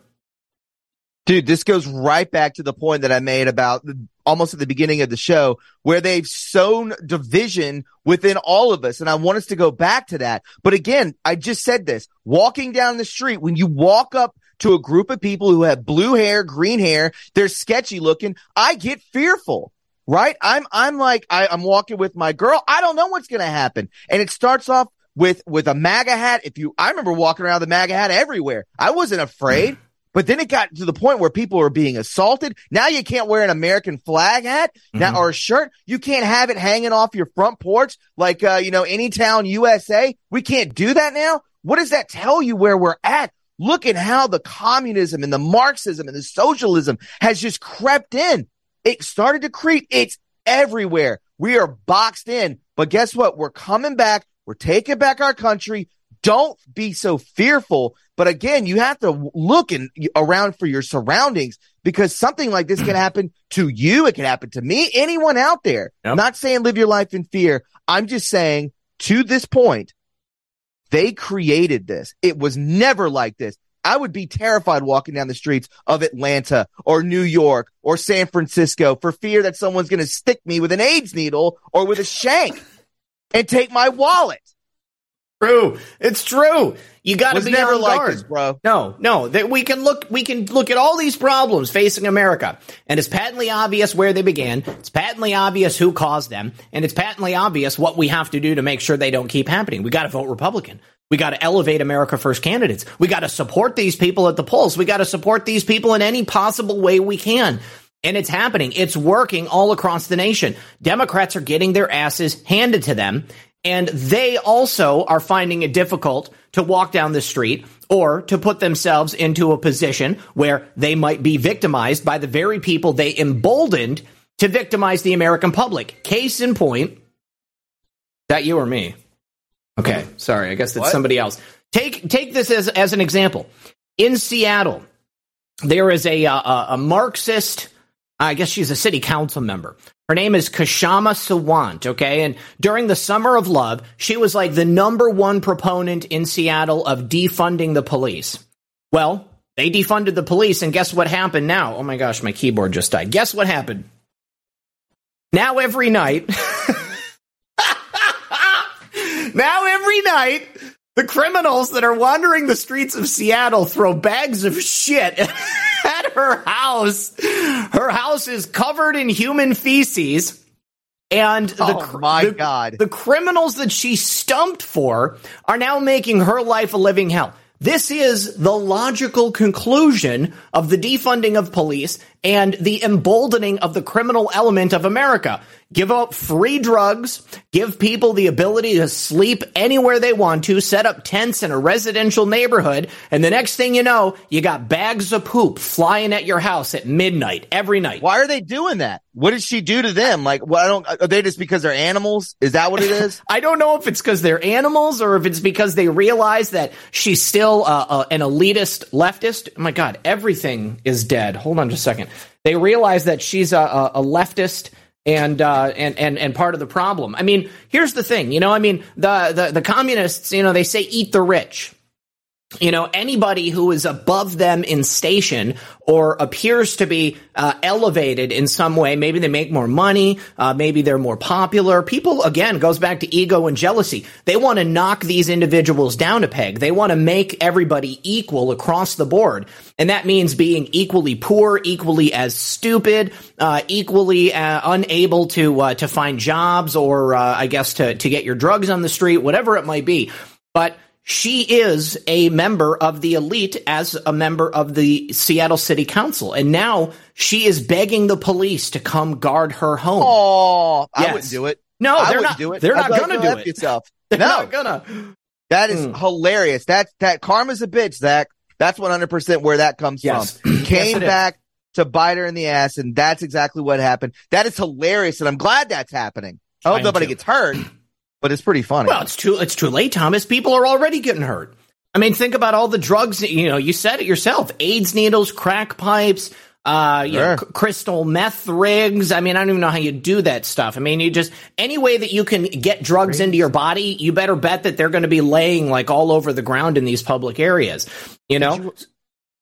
Dude, this goes right back to the point that I made about almost at the beginning of the show where they've sown division within all of us. And I want us to go back to that. But again, I just said this walking down the street, when you walk up to a group of people who have blue hair, green hair, they're sketchy looking. I get fearful right? I'm, I'm like, I, I'm walking with my girl. I don't know what's going to happen. And it starts off with, with a MAGA hat. If you, I remember walking around the MAGA hat everywhere. I wasn't afraid. But then it got to the point where people were being assaulted. Now you can't wear an American flag hat now mm-hmm. or a shirt. You can't have it hanging off your front porch like, uh, you know, any town USA. We can't do that now. What does that tell you where we're at? Look at how the communism and the Marxism and the socialism has just crept in. It started to creep. It's everywhere. We are boxed in. But guess what? We're coming back. We're taking back our country. Don't be so fearful. But again, you have to look in, around for your surroundings because something like this can happen to you. It can happen to me, anyone out there. Yep. I'm not saying live your life in fear. I'm just saying to this point, they created this. It was never like this. I would be terrified walking down the streets of Atlanta or New York or San Francisco for fear that someone's going to stick me with an AIDS needle or with a shank and take my wallet. True. It's true. You got to be never like guard. this, bro. No, no. That we can look. We can look at all these problems facing America, and it's patently obvious where they began. It's patently obvious who caused them, and it's patently obvious what we have to do to make sure they don't keep happening. We got to vote Republican. We got to elevate America First candidates. We got to support these people at the polls. We got to support these people in any possible way we can. And it's happening. It's working all across the nation. Democrats are getting their asses handed to them. And they also are finding it difficult to walk down the street or to put themselves into a position where they might be victimized by the very people they emboldened to victimize the American public. Case in point, that you or me? Okay, sorry. I guess that's what? somebody else. Take take this as as an example. In Seattle, there is a a, a Marxist. I guess she's a city council member. Her name is Kshama Sawant, okay? And during the Summer of Love, she was like the number one proponent in Seattle of defunding the police. Well, they defunded the police, and guess what happened now? Oh my gosh, my keyboard just died. Guess what happened? Now every night, Now every night, the criminals that are wandering the streets of Seattle throw bags of shit at her house. Her house is covered in human feces. And the, Oh, my the- God. the criminals that she stumped for are now making her life a living hell. This is the logical conclusion of the defunding of police and the emboldening of the criminal element of America. Give up free drugs, give people the ability to sleep anywhere they want to, set up tents in a residential neighborhood, and the next thing you know, you got bags of poop flying at your house at midnight every night. Why are they doing that? What did she do to them? Like, what? I don't. Are they just because they're animals? Is that what it is? I don't know if it's because they're animals or if it's because they realize that she's still uh, uh, an elitist leftist. Oh my God, everything is dead. Hold on just a second. They realize that she's a, a, leftist and uh, and and and part of the problem. I mean, here's the thing. You know, I mean, the the, the communists. You know, they say eat the rich you know anybody who is above them in station or appears to be uh, elevated in some way maybe they make more money uh, maybe they're more popular. People again goes back to ego and jealousy. They want to knock these individuals down a peg. They want to make everybody equal across the board. And that means being equally poor equally as stupid uh, equally uh, unable to uh, to find jobs or uh, i guess to to get your drugs on the street whatever it might be. But she is a member of the elite as a member of the Seattle City Council. And now she is begging the police to come guard her home. Oh, I wouldn't do it. No, I they're wouldn't not- do it. they're I'd not like, gonna do it." Yourself. They're no, not gonna. That is Mm. hilarious. That that karma's a bitch, Zach. That's one hundred percent where that comes Yes. from. Came is. back to bite her in the ass, and that's exactly what happened. That is hilarious, and I'm glad that's happening. I hope nobody gets hurt, but it's pretty funny. Well, it's too it's too late, Thomas. People are already getting hurt. I mean, think about all the drugs. You know, you said it yourself: AIDS needles, crack pipes, uh, you know, c- crystal meth rigs. I mean, I don't even know how you do that stuff. I mean, you just any way that you can get drugs into your body, you better bet that they're going to be laying like all over the ground in these public areas. You know,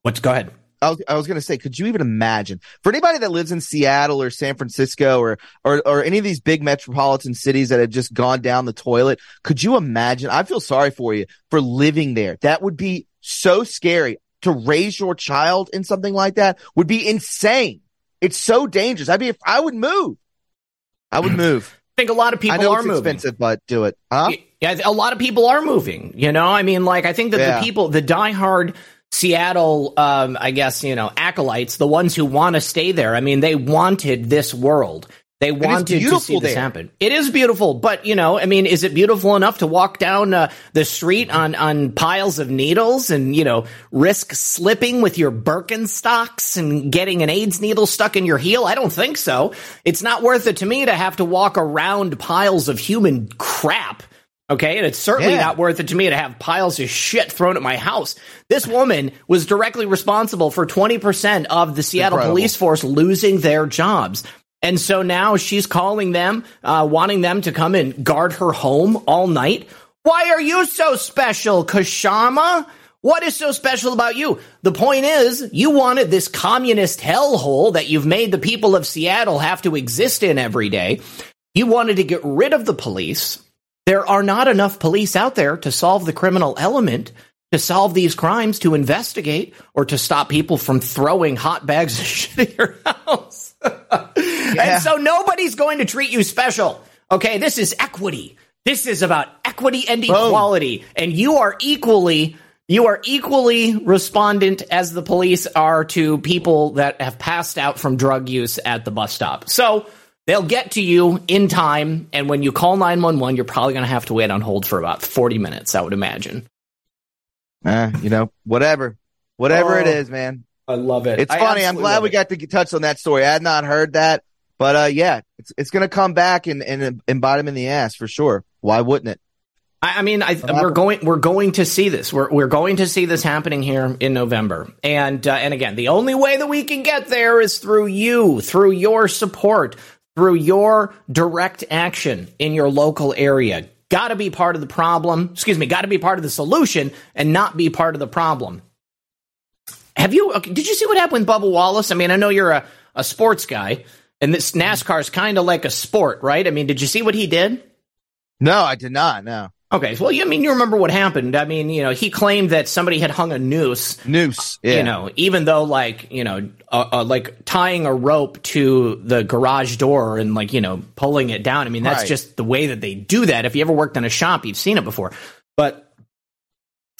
what's go ahead. I was, I was going to say, could you even imagine for anybody that lives in Seattle or San Francisco or, or, or any of these big metropolitan cities that have just gone down the toilet? Could you imagine? I feel sorry for you for living there. That would be so scary to raise your child in something like that would be insane. It's so dangerous. I'd be, I would move. I would move. I think a lot of people I know are it's moving. expensive, but do it. Huh? Yeah, a lot of people are moving. You know, I mean, like I think that Yeah. the people, the diehard Seattle, um, I guess you know, acolytes, the ones who want to stay there. I mean, they wanted this world. They wanted to see beautiful this there. happen. It is beautiful, but you know, I mean, is it beautiful enough to walk down uh, the street on on piles of needles and you know risk slipping with your Birkenstocks and getting an AIDS needle stuck in your heel? I don't think so. It's not worth it to me to have to walk around piles of human crap. Okay, and it's certainly Yeah. not worth it to me to have piles of shit thrown at my house. This woman was directly responsible for 20% of the Seattle Incredible. police force losing their jobs. And so now she's calling them, uh, wanting them to come and guard her home all night. Why are you so special, Kashama? What is so special about you? The point is, you wanted this communist hellhole that you've made the people of Seattle have to exist in every day. You wanted to get rid of the police. There are not enough police out there to solve the criminal element, to solve these crimes, to investigate, or to stop people from throwing hot bags of shit at your house. Yeah. And so nobody's going to treat you special. Okay, this is equity. This is about equity and equality. And you are equally you are equally respondent as the police are to people that have passed out from drug use at the bus stop. So they'll get to you in time, and when you call 911, you're probably going to have to wait on hold for about 40 minutes, I would imagine. Eh, you know, whatever, whatever it Oh. is, man. I love it. It's I funny. I'm glad we got to get touch on that story. I had not heard that, but uh, yeah, it's it's gonna come back and and, and bite him in the ass for sure. Why wouldn't it? I, I mean, I, we're going we're going to see this. We're we're going to see this happening here in November. And uh, and again, the only way that we can get there is through you, through your support, through your direct action in your local area. Got to be part of the problem. Excuse me. Got to be part of the solution and not be part of the problem. Have you? Okay, did you see what happened with Bubba Wallace? I mean, I know you're a, a sports guy, and this NASCAR is kind of like a sport, right? I mean, did you see what he did? No, I did not. No. Okay, well, I mean, you remember what happened. I mean, you know, he claimed that somebody had hung a noose. Noose, yeah. You know, even though, like, you know, uh, uh, like tying a rope to the garage door and, like, you know, pulling it down. I mean, that's Right. just the way that they do that. If you ever worked in a shop, you've seen it before. But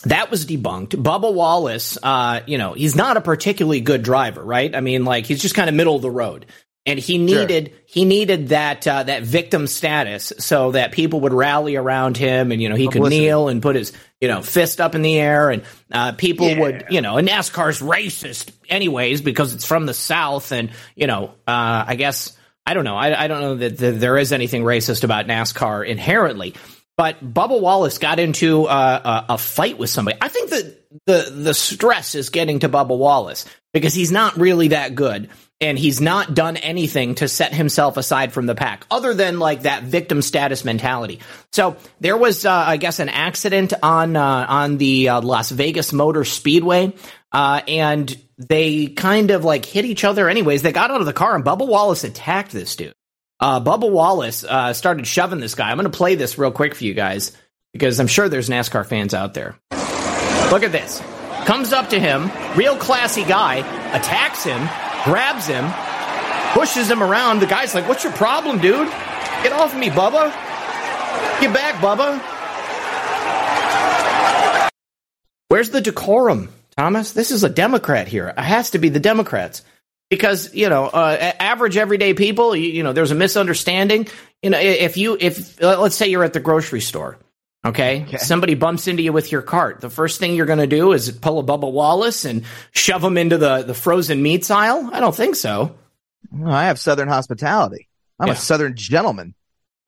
that was debunked. Bubba Wallace, uh, you know, he's not a particularly good driver, right? I mean, like he's just kind of middle of the road, and he needed he needed that uh, that victim status so that people would rally around him, and you know he could kneel and put his you know fist up in the air, and uh, people would you know, and NASCAR's racist anyways because it's from the South, and you know, uh, I guess. I don't know. I, I don't know that, that there is anything racist about NASCAR inherently, but Bubba Wallace got into uh, a, a fight with somebody. I think that the the stress is getting to Bubba Wallace because he's not really that good, and he's not done anything to set himself aside from the pack, other than like that victim status mentality. So there was, uh, I guess, an accident on uh, on the uh, Las Vegas Motor Speedway, uh, and they kind of like hit each other. Anyways, they got out of the car, and Bubba Wallace attacked this dude. Uh, Bubba Wallace uh, started shoving this guy. I'm going to play this real quick for you guys because I'm sure there's NASCAR fans out there. Look at this. Comes up to him, real classy guy, attacks him, grabs him, pushes him around. The guy's like, What's your problem, dude? Get off me, Bubba. Get back, Bubba. Where's the decorum, Thomas? This is a Democrat here. It has to be the Democrats. Because, you know, uh, average everyday people, you, you know, there's a misunderstanding. You know, if you, if, uh, let's say you're at the grocery store, okay? Somebody bumps into you with your cart. The first thing you're going to do is pull a Bubba Wallace and shove him into the, the frozen meats aisle? I don't think so. Well, I have Southern hospitality. I'm Yeah. a Southern gentleman.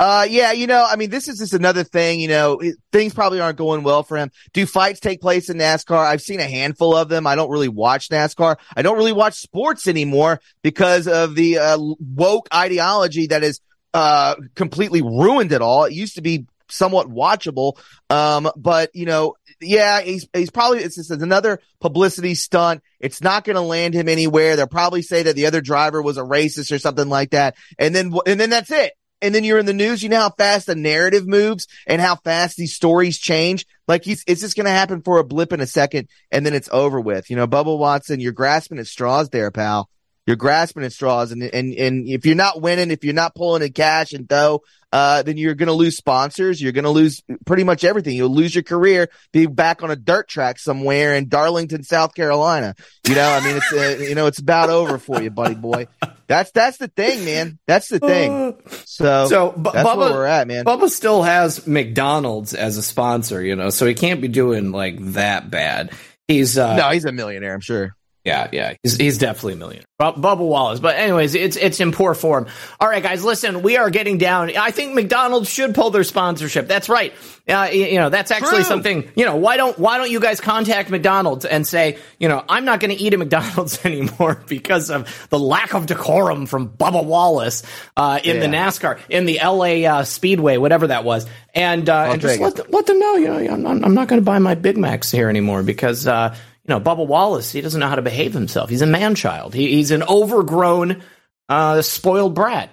Uh, yeah, you know, I mean, this is just another thing. You know, it, things probably aren't going well for him. Do fights take place in NASCAR? I've seen a handful of them. I don't really watch NASCAR. I don't really watch sports anymore because of the uh, woke ideology that has uh completely ruined it all. It used to be somewhat watchable, um, but you know, yeah, he's he's probably it's just another publicity stunt. It's not going to land him anywhere. They'll probably say that the other driver was a racist or something like that, and then and then that's it. And then you're in the news. You know how fast the narrative moves and how fast these stories change. Like he's, it's just going to happen for a blip in a second, and then it's over with. You know, Bubba Watson, you're grasping at straws there, pal. You're grasping at straws, and and and if you're not winning, if you're not pulling in cash and dough, uh, then you're going to lose sponsors. You're going to lose pretty much everything. You'll lose your career, be back on a dirt track somewhere in Darlington, South Carolina. You know, I mean, it's uh, you know, it's about over for you, buddy boy. That's that's the thing, man. That's the thing. So, So Bu- that's Bubba, where we're at, man. Bubba still has McDonald's as a sponsor, you know, so he can't be doing like that bad. He's uh, no, he's a millionaire, I'm sure. Yeah, yeah, he's, he's definitely a millionaire. Bu- Bubba Wallace. But anyways, it's it's in poor form. All right, guys, listen, we are getting down. I think McDonald's should pull their sponsorship. That's right. Uh, you, you know, that's actually True. something. You know, why don't why don't you guys contact McDonald's and say, you know, I'm not going to eat at McDonald's anymore because of the lack of decorum from Bubba Wallace uh, in the NASCAR in the LA uh, Speedway, whatever that was, and uh, and just let them, let them know, you know, I'm not, I'm not going to buy my Big Macs here anymore because, uh, you know, Bubba Wallace, he doesn't know how to behave himself. He's a man child. He, he's an overgrown, uh, spoiled brat.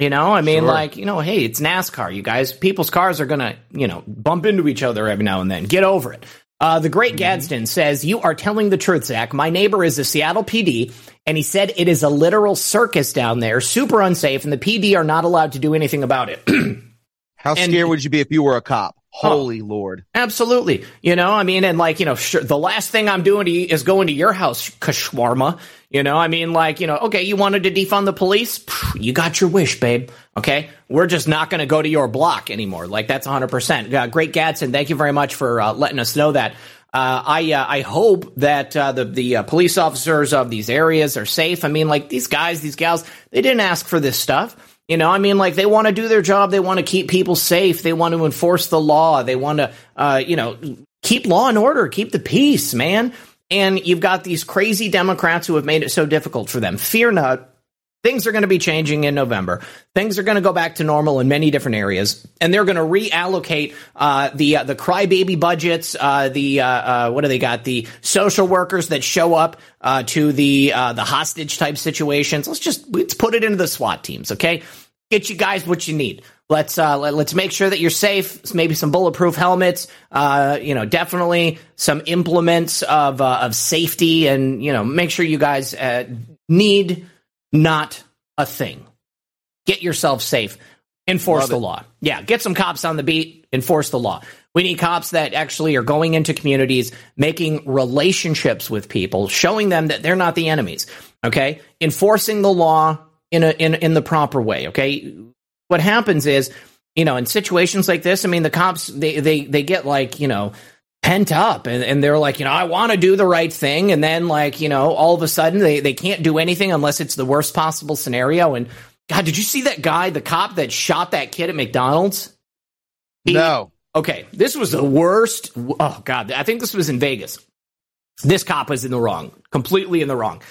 You know, I mean, Sure. like, you know, hey, it's NASCAR, you guys. People's cars are going to, you know, bump into each other every now and then. Get over it. Uh, the great Gadsden says, You are telling the truth, Zak. My neighbor is a Seattle PD, and he said it is a literal circus down there, super unsafe, and the PD are not allowed to do anything about it. How And- scared would you be if you were a cop? Holy Lord. Absolutely. You know, I mean, and like, you know, sure, the last thing I'm doing to you is going to your house, Kashwarma. You know, I mean, like, you know, okay, you wanted to defund the police? You got your wish, babe. Okay. We're just not going to go to your block anymore. Like, that's 100%. Uh, great Gadsden. Thank you very much for uh, letting us know that. Uh, I uh, I hope that uh, the the uh, police officers of these areas are safe. I mean, like these guys, these gals, they didn't ask for this stuff. You know, I mean, like they want to do their job. They want to keep people safe. They want to enforce the law. They want to, uh, you know, keep law and order, keep the peace, man. And you've got these crazy Democrats who have made it so difficult for them. Fear not. Things are going to be changing in November. Things are going to go back to normal in many different areas, and they're going to reallocate uh, the uh, the crybaby budgets. Uh, the uh, uh, what do they got? The social workers that show up uh, to the the hostage type situations. Let's just let's put it into the SWAT teams, okay? Get you guys what you need. Let's uh, let, us make sure that you're safe. Maybe some bulletproof helmets. Uh, you know, definitely some implements of uh, of safety, and you know, make sure you guys need not a thing. Get yourself safe. Enforce Love the it. law. Yeah, get some cops on the beat. Enforce the law. We need cops that actually are going into communities, making relationships with people, showing them that they're not the enemies. Okay, enforcing the law in a in in the proper way. Okay, what happens is, you know, in situations like this, I mean, the cops they they they get like you know pent up and, and they're like, you know, I want to do the right thing. And then like, you know, all of a sudden they, they can't do anything unless it's the worst possible scenario. And God, did you see that guy, the cop that shot that kid at McDonald's? He, no. Okay. This was the worst. Oh God. I think this was in Vegas. This cop was in the wrong, completely in the wrong.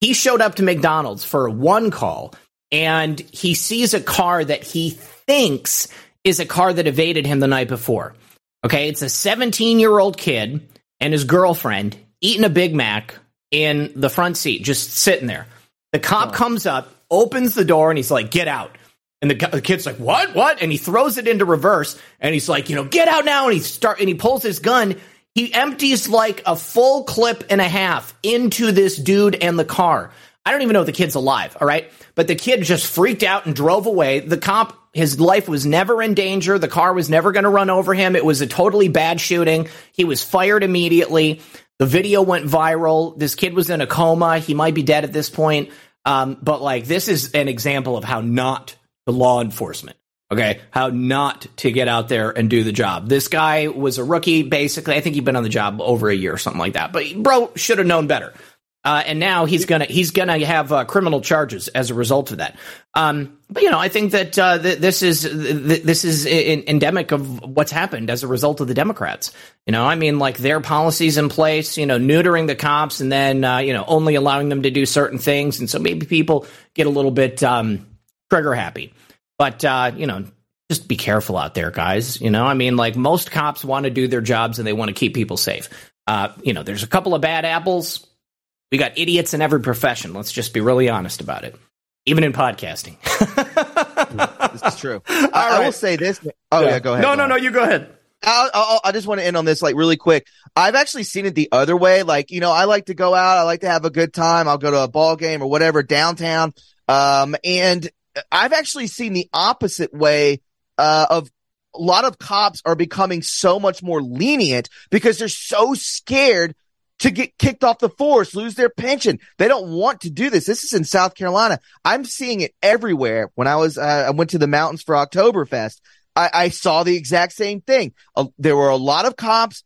He showed up to McDonald's for one call and he sees a car that he thinks is a car that evaded him the night before. Okay, it's a 17 year old kid and his girlfriend eating a Big Mac in the front seat, just sitting there. The cop oh. comes up, opens the door, and he's like, "Get out!" And the, the, kid's like, "What? What?" And he throws it into reverse, and he's like, "You know, get out now!" And he start and he pulls his gun. He empties like a full clip and a half into this dude and the car. I don't even know if the kid's alive. All right, but the kid just freaked out and drove away. The cop his life was never in danger. The car was never going to run over him. It was a totally bad shooting. He was fired immediately. The video went viral. This kid was in a coma. He might be dead at this point. Um, but like, this is an example of how not the law enforcement. Okay. How not to get out there and do the job. This guy was a rookie, basically. I think he'd been on the job over a year or something like that. But bro should have known better. Uh, and now he's gonna he's gonna have uh, criminal charges as a result of that. Um, but you know, I think that uh, th- this is th- this is in- endemic of what's happened as a result of the Democrats. You know, I mean, like their policies in place, you know, neutering the cops and then uh, you know only allowing them to do certain things, and so maybe people get a little bit um, trigger happy. But uh, you know, just be careful out there, guys. You know, I mean, like most cops want to do their jobs and they want to keep people safe. Uh, you know, there's a couple of bad apples we got idiots in every profession. Let's just be really honest about it. Even in podcasting. this is true. I, right. I, will say this. Oh yeah, yeah go ahead. No, go no, ahead. no. You go ahead. I'll, I'll, i just want to end on this like really quick. I've actually seen it the other way. Like, you know, I like to go out. I like to have a good time. I'll go to a ball game or whatever downtown. Um, and I've actually seen the opposite way, uh, of a lot of cops are becoming so much more lenient because they're so scared to get kicked off the force, lose their pension. They don't want to do this. This is in South Carolina. I'm seeing it everywhere. When I was, uh, I went to the mountains for Oktoberfest. I, I saw the exact same thing. Uh, there were a lot of cops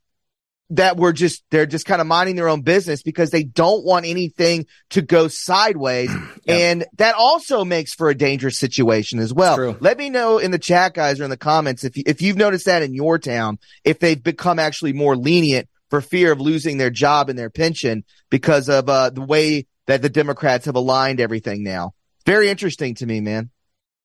that were just, they're just kind of minding their own business because they don't want anything to go sideways. And that also makes for a dangerous situation as well. Let me know in the chat, guys, or in the comments if you, if you've noticed that in your town, if they've become actually more lenient for fear of losing their job and their pension because of uh, the way that the Democrats have aligned everything now. Very interesting to me, man.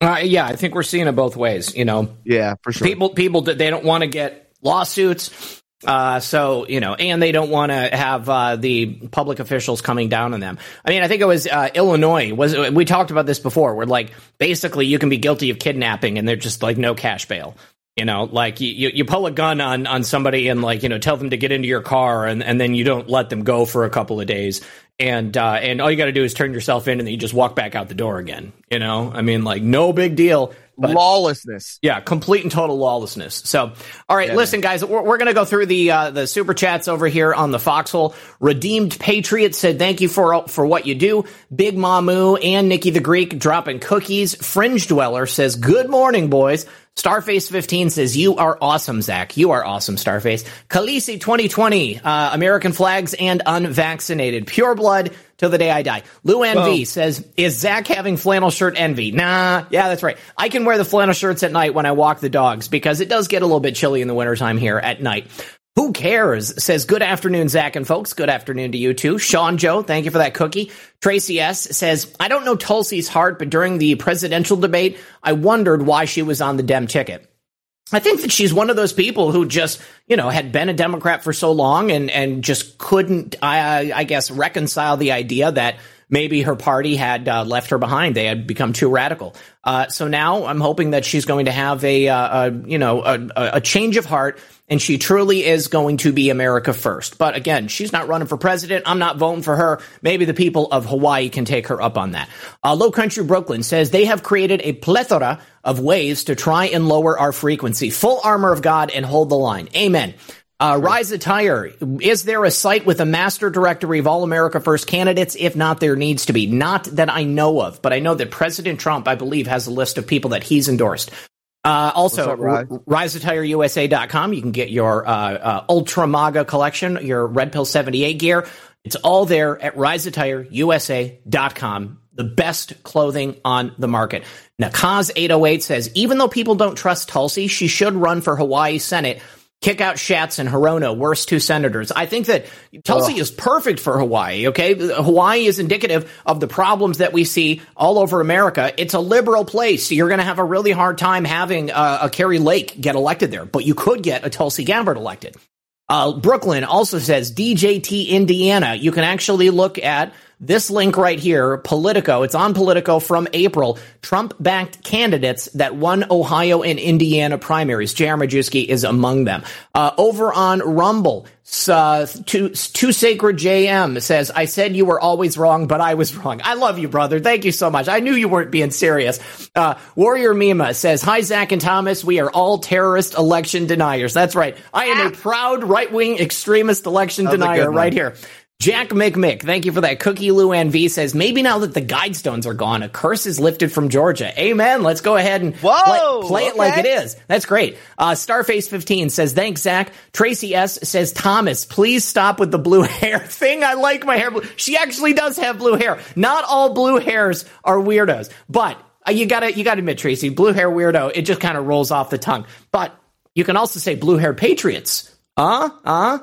Uh, yeah, I think we're seeing it both ways. You know, yeah, for sure. People, people, they don't want to get lawsuits. Uh, so you know, and they don't want to have uh, the public officials coming down on them. I mean, I think it was uh, Illinois. Was we talked about this before? Where like basically you can be guilty of kidnapping, and they're just like no cash bail. You know, like you, you pull a gun on, on somebody and like, you know, tell them to get into your car and, and then you don't let them go for a couple of days. And, uh, and all you got to do is turn yourself in and then you just walk back out the door again. You know, I mean, like no big deal. But, lawlessness. Yeah, complete and total lawlessness. So, all right, yeah, listen, guys, we're, we're going to go through the uh, the super chats over here on the Foxhole. Redeemed Patriot said, "Thank you for for what you do." Big Mamu and Nikki the Greek dropping cookies. Fringe Dweller says, "Good morning, boys." Starface 15 says, You are awesome, Zak. You are awesome, Starface. Khaleesi 2020, uh, American flags and unvaccinated. Pure blood till the day I die. Lou NV says, Is Zak having flannel shirt envy? Nah, yeah, that's right. I can wear the flannel shirts at night when I walk the dogs because it does get a little bit chilly in the wintertime here at night. Who cares? Says, good afternoon, Zak and folks. Good afternoon to you too. Sean Joe, thank you for that cookie. Tracy S says, I don't know Tulsi's heart, but during the presidential debate, I wondered why she was on the Dem ticket. I think that she's one of those people who just, you know, had been a Democrat for so long and, and just couldn't, I, I guess, reconcile the idea that maybe her party had uh, left her behind. They had become too radical. Uh, so now I'm hoping that she's going to have a, uh, a you know a, a change of heart and she truly is going to be America first. But again, she's not running for president. I'm not voting for her. Maybe the people of Hawaii can take her up on that. Uh, Low Country Brooklyn says they have created a plethora of ways to try and lower our frequency. Full armor of God and hold the line. Amen. Uh, Rise Attire, is there a site with a master directory of all America First candidates? If not, there needs to be. Not that I know of, but I know that President Trump, I believe, has a list of people that he's endorsed. Uh, also, up, RiseAttireUSA.com. You can get your uh, uh, Ultra MAGA collection, your Red Pill 78 gear. It's all there at RiseAttireUSA.com. The best clothing on the market. Nakaz808 says, even though people don't trust Tulsi, she should run for Hawaii Senate kick out Schatz and Hirono, worst two senators. I think that Tulsi is perfect for Hawaii. Okay, Hawaii is indicative of the problems that we see all over America. It's a liberal place. You're going to have a really hard time having uh, a Kari Lake get elected there, but you could get a Tulsi Gabbard elected. Uh, Brooklyn also says DJT Indiana. You can actually look at this link right here, Politico, it's on Politico from April. Trump backed candidates that won Ohio and Indiana primaries. J.R. Majewski is among them. Uh, over on Rumble, uh, Too Sacred JM says, I said you were always wrong, but I was wrong. I love you, brother. Thank you so much. I knew you weren't being serious. Uh, Warrior Mima says, Hi, Zak and Thomas. We are all terrorist election deniers. That's right. I am a proud right wing extremist election denier right here. Jack McMick, thank you for that. Cookie Lou V says, maybe now that the guidestones are gone, a curse is lifted from Georgia. Amen. Let's go ahead and Whoa, play, play okay. it like it is. That's great. Uh, Starface 15 says, thanks, Zak. Tracy S says, Thomas, please stop with the blue hair thing. I like my hair blue. She actually does have blue hair. Not all blue hairs are weirdos, but uh, you gotta, you gotta admit, Tracy, blue hair weirdo, it just kind of rolls off the tongue. But you can also say blue hair patriots. Uh, uh,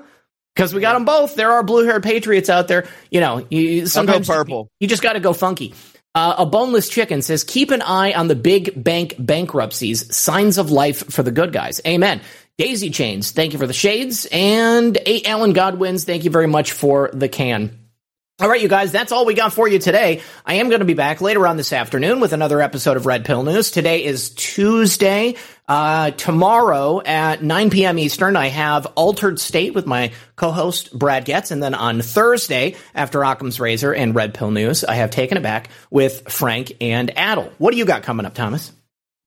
because we got them both. There are blue haired patriots out there. You know, you, sometimes purple. You, you just got to go funky. Uh, a boneless chicken says, "Keep an eye on the big bank bankruptcies. Signs of life for the good guys." Amen. Daisy Chains, thank you for the shades, and A. Alan Godwins, thank you very much for the can. All right, you guys, that's all we got for you today. I am going to be back later on this afternoon with another episode of Red Pill News. Today is Tuesday. Uh, tomorrow at 9 p.m. Eastern, I have Altered State with my co-host Brad Getz, and then on Thursday, after Occam's Razor and Red Pill News, I have Taken It Back with Frank and Adel. What do you got coming up, Thomas?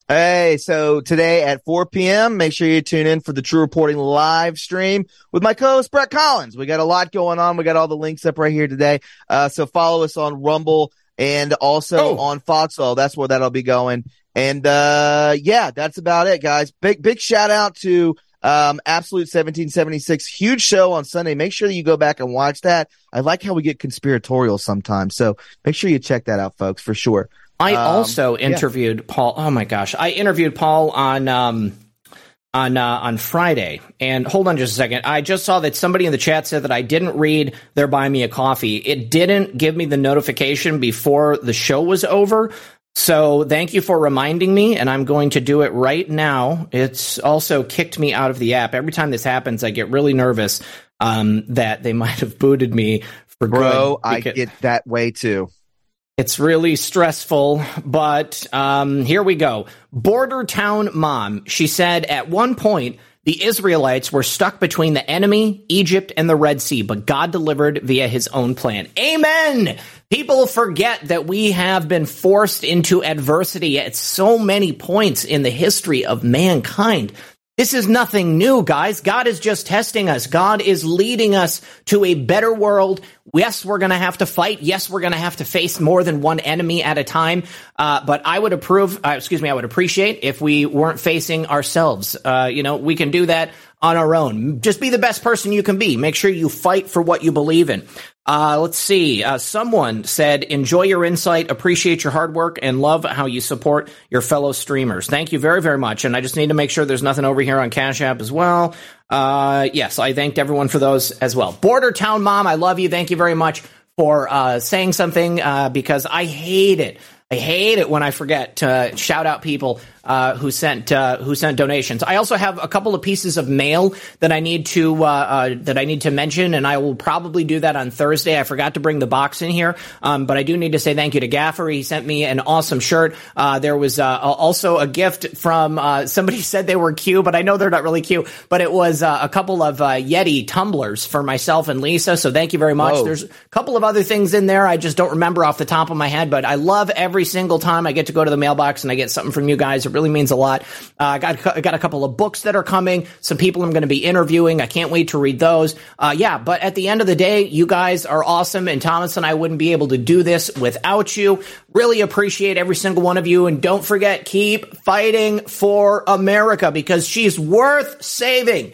Hey, so today at 4 p.m., make sure you tune in for the True Reporting live stream with my co-host Brett Collins. We got a lot going on. We got all the links up right here today. Uh, so follow us on Rumble and also oh. on Foxhole. That's where that'll be going. And, uh, yeah, that's about it, guys. Big, big shout out to, um, Absolute 1776. Huge show on Sunday. Make sure that you go back and watch that. I like how we get conspiratorial sometimes. So make sure you check that out, folks, for sure. I um, also interviewed yeah. Paul. Oh my gosh, I interviewed Paul on um, on uh, on Friday. And hold on just a second. I just saw that somebody in the chat said that I didn't read their buy me a coffee. It didn't give me the notification before the show was over. So thank you for reminding me, and I'm going to do it right now. It's also kicked me out of the app. Every time this happens, I get really nervous um, that they might have booted me for Bro, I get that way too. It's really stressful, but um, here we go. Border town mom. She said at one point the Israelites were stuck between the enemy, Egypt, and the Red Sea, but God delivered via his own plan. Amen. People forget that we have been forced into adversity at so many points in the history of mankind. This is nothing new, guys. God is just testing us. God is leading us to a better world. Yes, we're going to have to fight. Yes, we're going to have to face more than one enemy at a time. Uh, but I would approve, uh, excuse me, I would appreciate if we weren't facing ourselves. Uh, you know, we can do that on our own. Just be the best person you can be. Make sure you fight for what you believe in. Uh, let's see. Uh, someone said, enjoy your insight, appreciate your hard work, and love how you support your fellow streamers. Thank you very, very much. And I just need to make sure there's nothing over here on Cash App as well. Uh, yes, I thanked everyone for those as well. Border Town Mom, I love you. Thank you very much for uh, saying something uh, because I hate it. I hate it when I forget to shout out people uh, who sent uh, who sent donations. I also have a couple of pieces of mail that I need to uh, uh, that I need to mention, and I will probably do that on Thursday. I forgot to bring the box in here, um, but I do need to say thank you to Gaffer. He sent me an awesome shirt. Uh, there was also a gift from somebody said they were Q, but I know they're not really Q. But it was a couple of Yeti tumblers for myself and Lisa. So thank you very much. Whoa. There's a couple of other things in there I just don't remember off the top of my head, but I love every single time I get to go to the mailbox and I get something from you guys. Really means a lot. Uh, I got I got a couple of books that are coming. Some people I'm going to be interviewing. I can't wait to read those. Uh, yeah, but at the end of the day, you guys are awesome, and Thomas and I wouldn't be able to do this without you. Really appreciate every single one of you, and don't forget, keep fighting for America because she's worth saving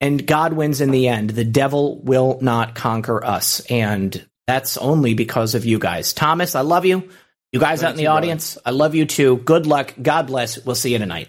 and God wins in the end. The devil will not conquer us. And that's only because of you guys. Thomas, I love you. You guys out in the audience, I love you too. Good luck. God bless. We'll see you tonight.